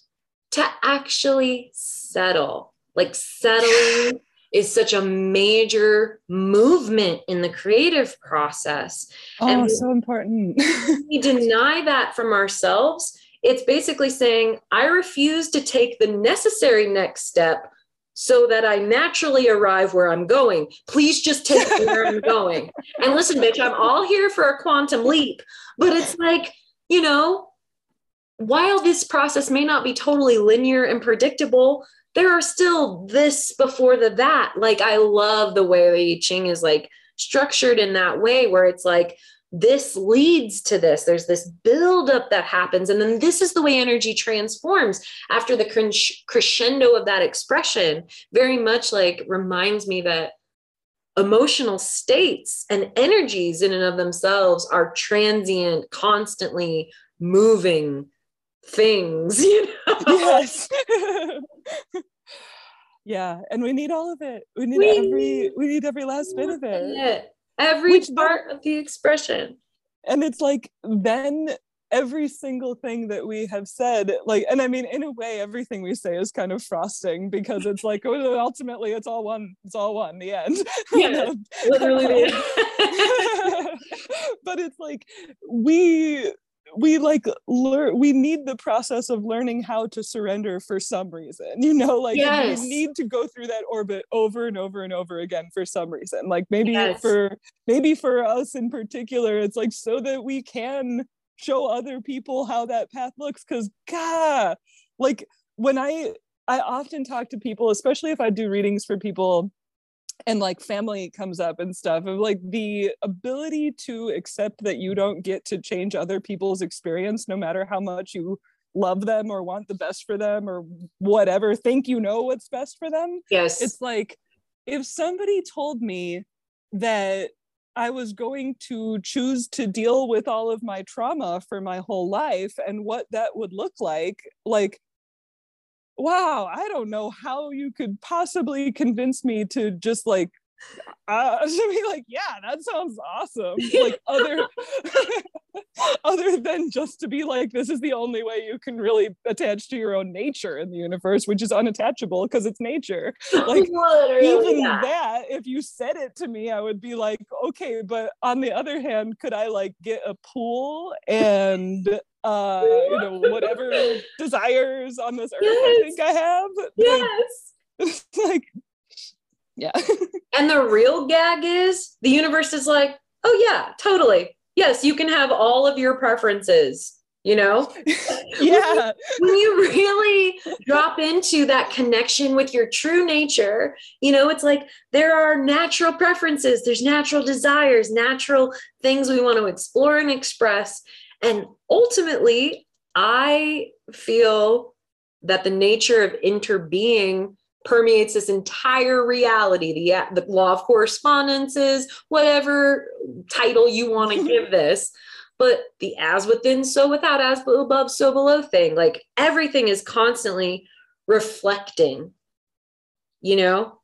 to actually settle like settling is such a major movement in the creative process. Oh, and so important. we deny that from ourselves. It's basically saying, I refuse to take the necessary next step so that I naturally arrive where I'm going. Please just take me where I'm going. And listen, bitch, I'm all here for a quantum leap, but it's like, you know, while this process may not be totally linear and predictable, there are still this before the that. Like I love the way the I Ching is like structured in that way where it's like this leads to this. There's this buildup that happens. And then this is the way energy transforms after the crescendo of that expression. Very much like reminds me that emotional states and energies in and of themselves are transient, constantly moving things, you know? Yes. yeah. And we need all of it. We need we every need we need every last bit of it. it. Every Which part then, of the expression. And it's like then every single thing that we have said like and i mean in a way everything we say is kind of frosting because it's like oh, ultimately it's all one it's all one the end yeah literally but it's like we we like learn we need the process of learning how to surrender for some reason you know like yes. we need to go through that orbit over and over and over again for some reason like maybe yes. for maybe for us in particular it's like so that we can show other people how that path looks because god like when i i often talk to people especially if i do readings for people and like family comes up and stuff of like the ability to accept that you don't get to change other people's experience no matter how much you love them or want the best for them or whatever think you know what's best for them. Yes. It's like if somebody told me that I was going to choose to deal with all of my trauma for my whole life and what that would look like like wow, I don't know how you could possibly convince me to just like uh, to be like, yeah, that sounds awesome. Like other other than just to be like, this is the only way you can really attach to your own nature in the universe, which is unattachable because it's nature. Like Literally, even yeah. that, if you said it to me, I would be like, okay, but on the other hand, could I like get a pool and uh, you know, whatever desires on this earth yes. I think I have? Yes. like yeah. and the real gag is the universe is like, oh, yeah, totally. Yes, you can have all of your preferences, you know? yeah. when you really drop into that connection with your true nature, you know, it's like there are natural preferences, there's natural desires, natural things we want to explore and express. And ultimately, I feel that the nature of interbeing permeates this entire reality the, the law of correspondences whatever title you want to give this. But the as within so without as above so below thing like everything is constantly reflecting you know?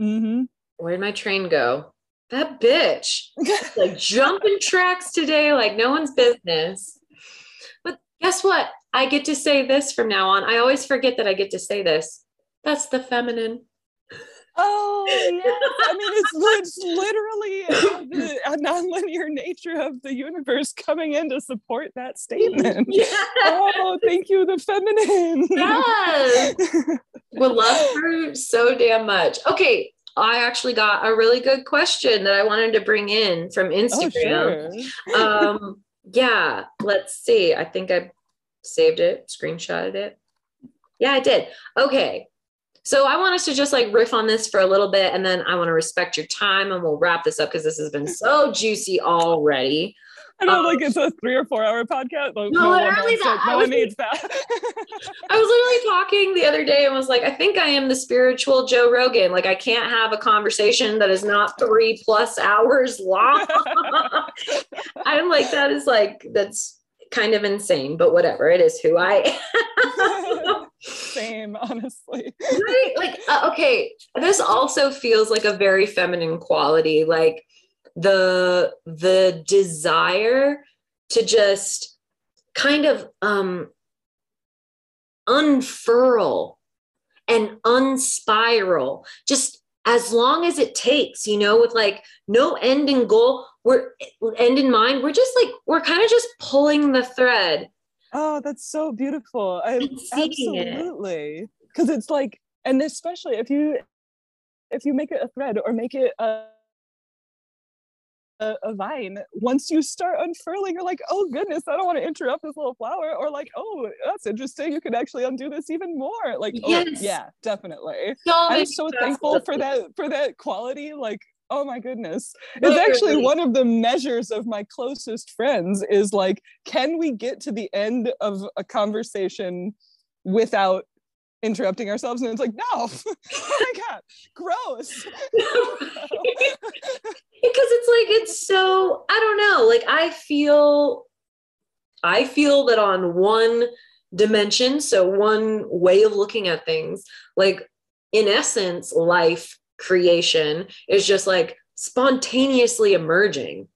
Mm-hmm. where'd my train go? That bitch. Like jumping tracks today like no one's business. But guess what? I get to say this from now on. I always forget that i get to say this that's the feminine. Oh, yes. I mean, it's, literally the a nonlinear nature of the universe coming in to support that statement. Yes. Oh, thank you, the feminine. Yes. we love her so damn much. Okay. I actually got a really good question that I wanted to bring in from oh, Instagram. Oh, sure. um, yeah, let's see. I think I saved it, screenshotted it. Yeah, I did. Okay. So I want us to just like riff on this for a little bit and then I want to respect your time and we'll wrap this up because this has been so juicy already. I know, um, like it's a three or four hour podcast. Like, no, no, literally that. no one needs that. I was literally talking the other day and was like, I think I am the spiritual Joe Rogan. Like, I can't have a conversation that is not three plus hours long. I'm like, that is like, that's kind of insane, but whatever. It is who I am. Same, honestly. right? Like, uh, okay, this also feels like a very feminine quality. Like the the desire to just kind of um unfurl and unspiral just as long as it takes, you know, with like no end in goal, we're end in mind. We're just like, we're kind of just pulling the thread. Oh, that's so beautiful. I absolutely. Because it. it's like, and especially if you if you make it a thread or make it a a, a, vine once you start unfurling you're like oh goodness i don't want to interrupt this little flower or like oh that's interesting you can actually undo this even more like oh, yes. oh yeah definitely so i'm so thankful for that for that quality like oh my goodness. It's actually one of the measures of my closest friends is like can we get to the end of a conversation without interrupting ourselves? And it's like no. Oh my god. Gross. Because it's like it's so i don't know. Like i feel i feel that on one dimension so one way of looking at things like in essence life creation is just like spontaneously emerging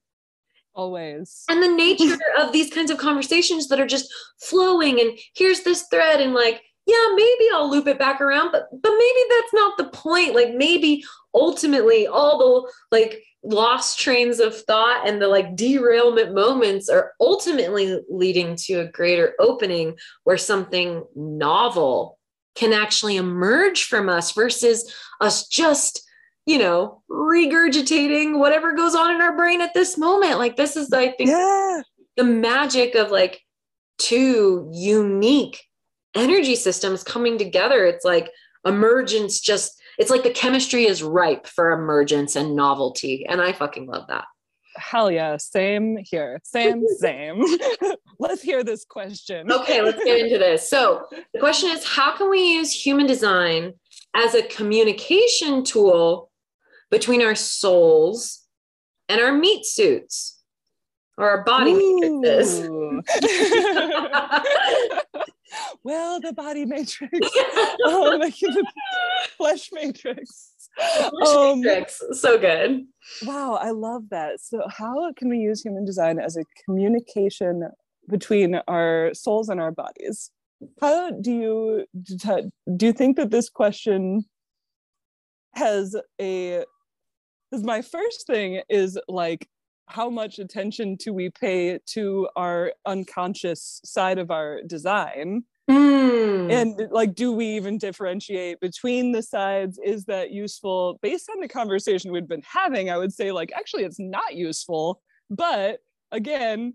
always and the nature of these kinds of conversations that are just flowing and here's this thread and like yeah, maybe I'll loop it back around, but but maybe that's not the point. Like maybe ultimately all the like lost trains of thought and the like derailment moments are ultimately leading to a greater opening where something novel can actually emerge from us versus us just you know regurgitating whatever goes on in our brain at this moment like this is i think yeah. the magic of like two unique energy systems coming together. It's like emergence just, it's like the chemistry is ripe for emergence and novelty. And I fucking love that. Hell yeah. Same here. Same, same. let's hear this question. Okay, let's get into this. So the question is how can we use human design as a communication tool between our souls and our meat suits? or our body matrices. well, the body matrix, um, the flesh matrix. Um, so good. Wow, I love that. So, how can we use human design as a communication between our souls and our bodies? How do you do you think that this question has a because my first thing is like how much attention do we pay to our unconscious side of our design mm. and like do we even differentiate between the sides is that useful based on the conversation we've been having i would say like actually it's not useful but again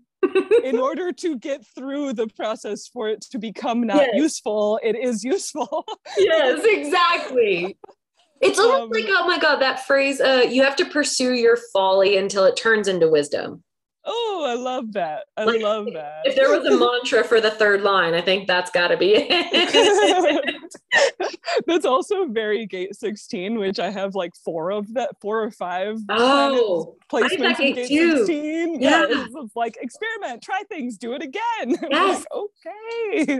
in order to get through the process for it to become not yes. useful it is useful yes exactly it's almost um, like, oh my God, that phrase, uh, you have to pursue your folly until it turns into wisdom. Oh, I love that. I like, love that. If there was a mantra for the third line, I think that's got to be it. that's also very gate 16, which I have like four of that, four or five oh, placements in gate too. 16. Yeah, yeah it's, it's, like experiment, try things, do it again. Yes. Like, okay.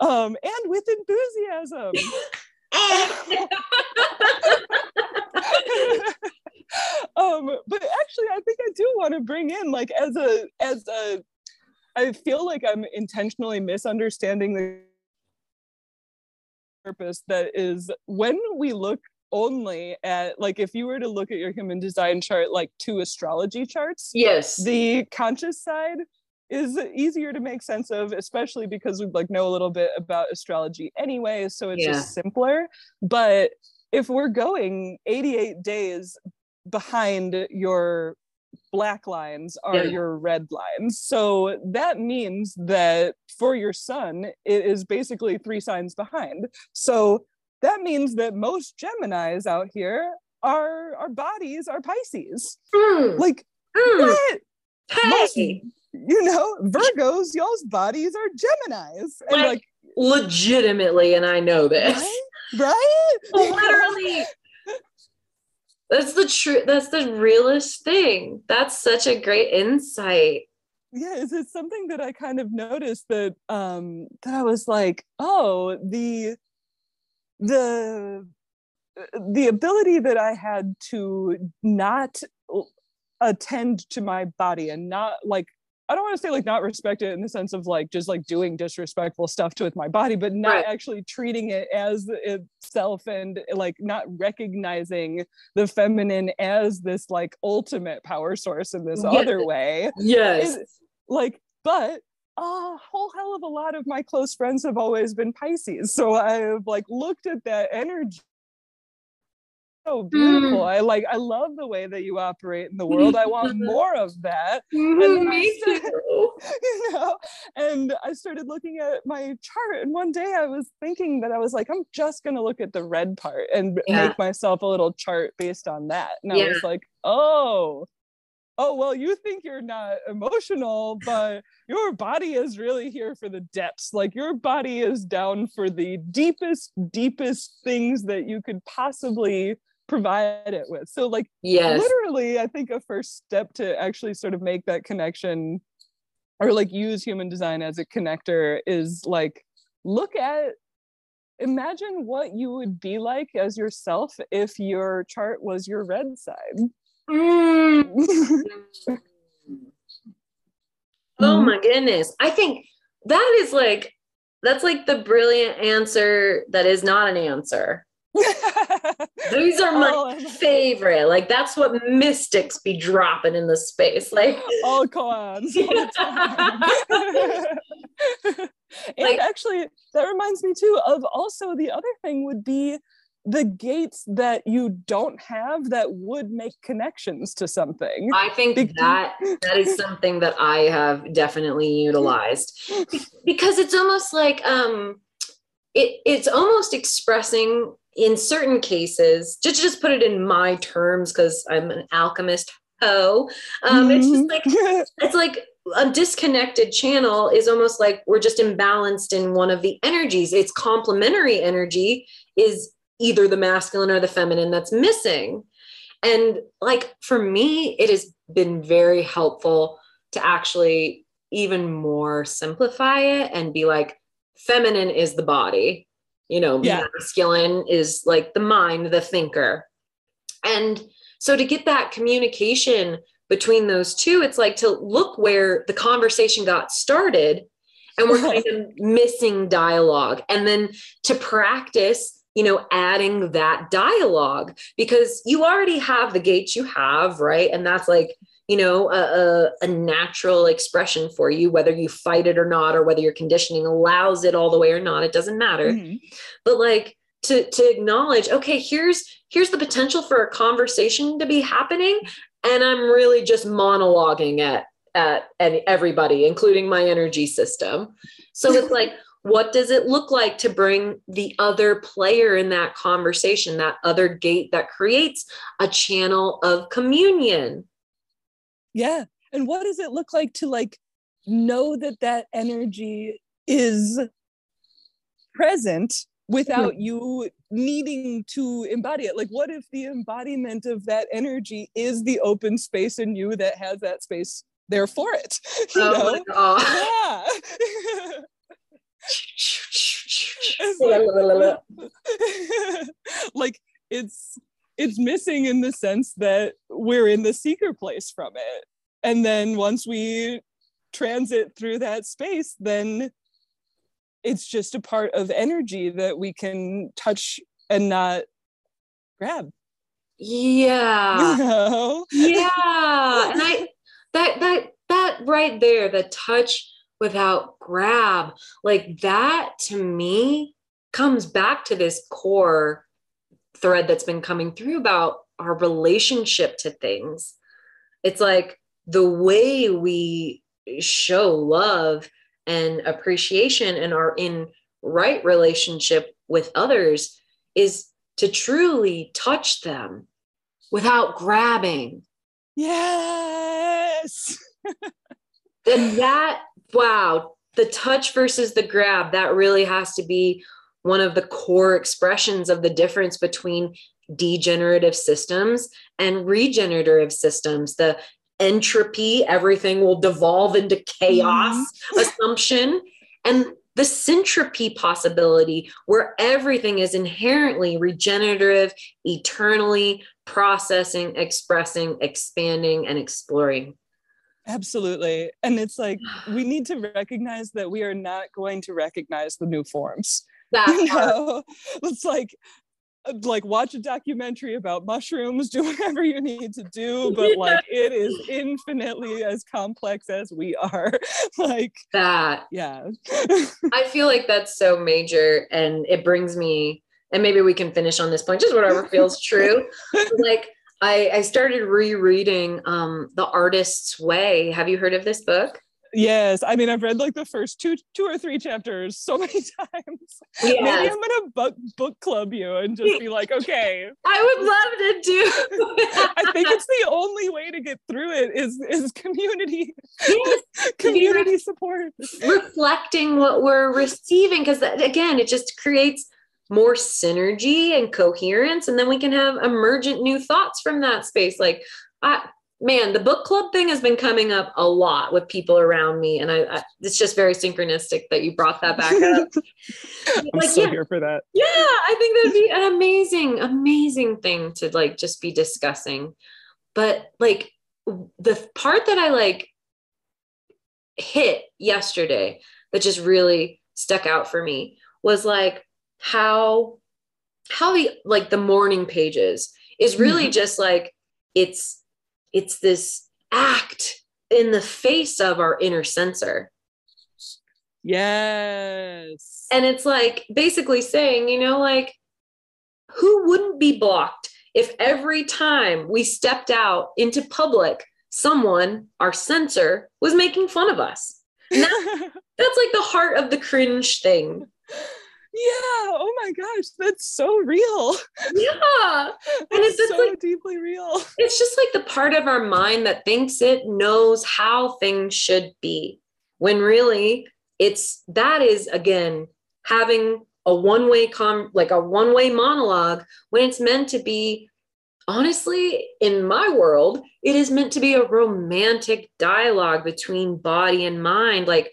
Um, and with enthusiasm. um, but actually, I think I do want to bring in like as a as a. I feel like I'm intentionally misunderstanding the purpose that is when we look only at like if you were to look at your human design chart like two astrology charts yes the conscious side is easier to make sense of especially because we like know a little bit about astrology anyway so it's yeah. just simpler but if we're going 88 days behind your black lines are yeah. your red lines so that means that for your sun it is basically three signs behind so that means that most geminis out here are our bodies are pisces mm. like mm. what hey. most you know, Virgos, y'all's bodies are Geminis. And like, like legitimately, and I know this. Right? right? Literally. That's the true. That's the realest thing. That's such a great insight. Yeah, is it something that I kind of noticed that um that I was like, oh, the the the ability that I had to not attend to my body and not like I don't want to say like not respect it in the sense of like just like doing disrespectful stuff to with my body, but not Right. actually treating it as itself and like not recognizing the feminine as this like ultimate power source in this Yeah. other way. Yes. Like, but a whole hell of a lot of my close friends have always been Pisces. So I've like looked at that energy. So beautiful. Mm. I like I love the way that you operate in the world. I want more of that. Mm-hmm, I Me said- too. you know and i started looking at my chart and one day i was thinking that i was like i'm just going to look at the red part and Yeah. make myself a little chart based on that and i Yeah. was like oh oh well you think you're not emotional but your body is really here for the depths like your body is down for the deepest deepest things that you could possibly provide it with so like Yes. literally i think a first step to actually sort of make that connection or like use human design as a connector is like look at imagine what you would be like as yourself if your chart was your red side Mm. Oh Mhm. my goodness. I think that is like that's like the brilliant answer that is not an answer. These are my Oh, favorite. Like that's what mystics be dropping in the space. Like all koans all time. and actually that reminds me too of also the other thing would be the gates that you don't have that would make connections to something I think that that is something that I have definitely utilized because it's almost like um it it's almost expressing in certain cases just just put it in my terms because I'm an alchemist ho um it's just like it's like a disconnected channel is almost like we're just imbalanced in one of the energies. Its complementary energy is either the masculine or the feminine that's missing. And like for me it has been very helpful to actually even more simplify it and be like feminine is the body you know Yeah. masculine is like the mind the thinker. And so to get that communication between those two it's like to look where the conversation got started and we're kind of missing dialogue. And then to practice you know adding that dialogue because you already have the gates you have right? And that's like you know a, a, a natural expression for you whether you fight it or not or whether your conditioning allows it all the way or not it doesn't matter. Mhm. but like to to acknowledge okay here's here's the potential for a conversation to be happening and i'm really just monologuing at at, and everybody including my energy system. So it's like what does it look like to bring the other player in that conversation that other gate that creates a channel of communion yeah. And what does it look like to like know that that energy is present without you needing to embody it? Like what if the embodiment of that energy is the open space in you that has that space there for it? You oh know? my god oh. yeah. It's like- like it's it's missing in the sense that we're in the seeker place from it. And then once we transit through that space then it's just a part of energy that we can touch and not grab. Yeah. You know? Yeah. And i that that that right there the touch without grab like that to me comes back to this core thread that's been coming through about our relationship to things it's like the way we show love and appreciation and are in right relationship with others is to truly touch them without grabbing. Yes! And that wow the touch versus the grab that really has to be one of the core expressions of the difference between degenerative systems and regenerative systems the entropy everything will devolve into chaos mm-hmm. assumption and the syntropy possibility where everything is inherently regenerative eternally processing expressing expanding and exploring Absolutely. And it's like we need to recognize that we are not going to recognize the new forms. That You know? It's like like watch a documentary about mushrooms, do whatever you need to do, but like it is infinitely as complex as we are. like, that yeah. I feel like that's so major and it brings me and maybe we can finish on this point just whatever feels true. like I I started rereading um The Artist's Way. Have you heard of this book? Yes. I mean, I've read like the first two two or three chapters so many times. Maybe I'm gonna book book club you and just be like, okay. I would love to do I think it's the only way to get through it is is community Yes, community support. reflecting what we're receiving because again it just creates more synergy and coherence and then we can have emergent new thoughts from that space like I, man the book club thing has been coming up a lot with people around me and I, I it's just very synchronistic that you brought that back up I'm Like, so yeah. here for that. yeah i think that'd be an amazing amazing thing to like just be discussing but like the part that i like hit yesterday that just really stuck out for me was like how how the like the morning pages is really mm-hmm. just like it's it's this act in the face of our inner censor Yes. and it's like basically saying, you know, like who wouldn't be blocked if every time we stepped out into public, someone, our censor, was making fun of us? That's like the heart of the cringe thing. Yeah. Oh my gosh, that's so real. Yeah. And It's it's just so like deeply real. it's just like the part of our mind that thinks it knows how things should be when really it's that is again having a one-way com like a one-way monologue when it's meant to be honestly in my world it is meant to be a romantic dialogue between body and mind like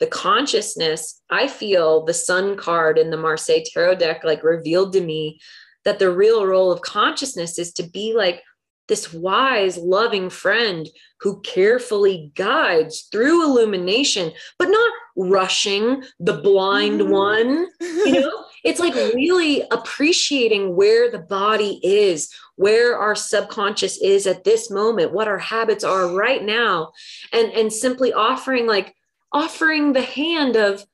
the consciousness i feel the sun card in the marseille tarot deck like revealed to me that the real role of consciousness is to be like this wise, loving friend who carefully guides through illumination, but not rushing the blind Mhm. one. You know, it's like really appreciating where the body is, where our subconscious is at this moment, what our habits are right now, and and simply offering like offering the hand of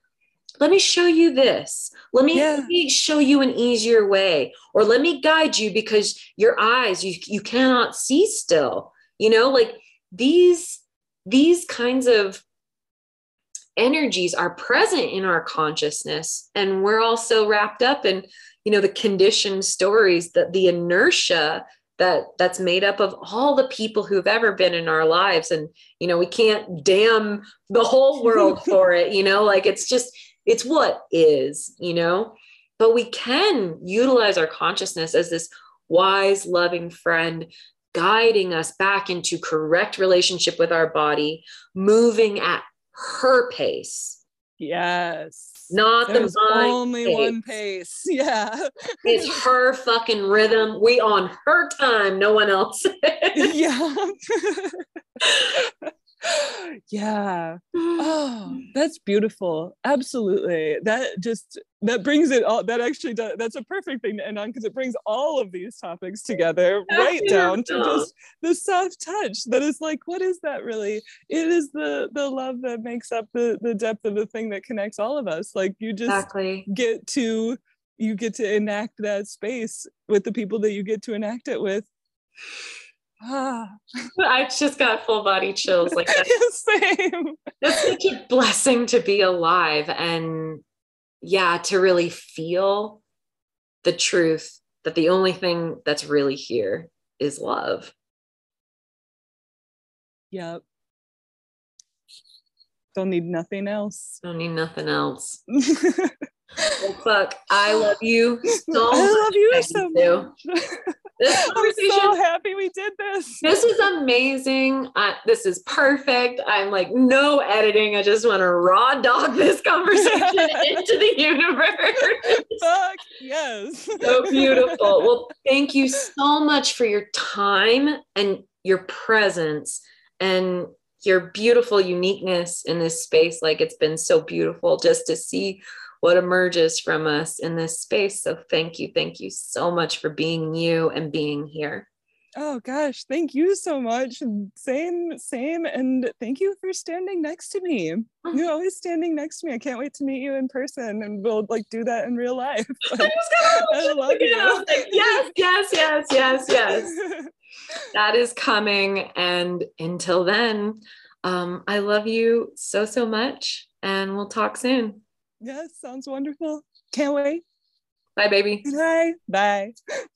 let me show you this. Let me, Yeah. let me show you an easier way, or let me guide you because your eyes you you cannot see still. You know, like these these kinds of energies are present in our consciousness, and we're also wrapped up in you know the conditioned stories that the inertia that that's made up of all the people who've ever been in our lives. And you know we can't damn the whole world for it you know like it's just it's what is you know? But we can utilize our consciousness as this wise loving friend guiding us back into correct relationship with our body moving at her pace. Yes. Not the There's mind only pace. one pace. Yeah. it's her fucking rhythm we on her time no one else yeah. yeah. Oh, that's beautiful. Absolutely. That just that brings it all that actually does that's a perfect thing to end on because it brings all of these topics together right down to just the soft touch that is like what is that really it is the the love that makes up the the depth of the thing that connects all of us like you just exactly get to you get to enact that space with the people that you get to enact it with i just got full body chills like that's same. It's such a blessing to be alive and yeah to really feel the truth that the only thing that's really here is love. Yep. Don't need nothing else. Don't need nothing else. Well fuck i love you so I love you so much. this I'm so happy we did this. this is amazing uh, this is perfect i'm like no editing i just want to raw dog this conversation into the universe Fuck yes. so beautiful. Well, thank you so much for your time and your presence and your beautiful uniqueness in this space. Like it's been so beautiful just to see what emerges from us in this space. So thank you. Thank you so much for being you and being here. Oh gosh, thank you so much. Same, same. And thank you for standing next to me. You're always standing next to me. I can't wait to meet you in person and we'll like do that in real life. I love you. like, yes, yes, yes, yes, yes. that is coming. And until then, um, I love you so, so much. And we'll talk soon. Yes, sounds wonderful. Can't wait. Bye, baby. Bye. Bye.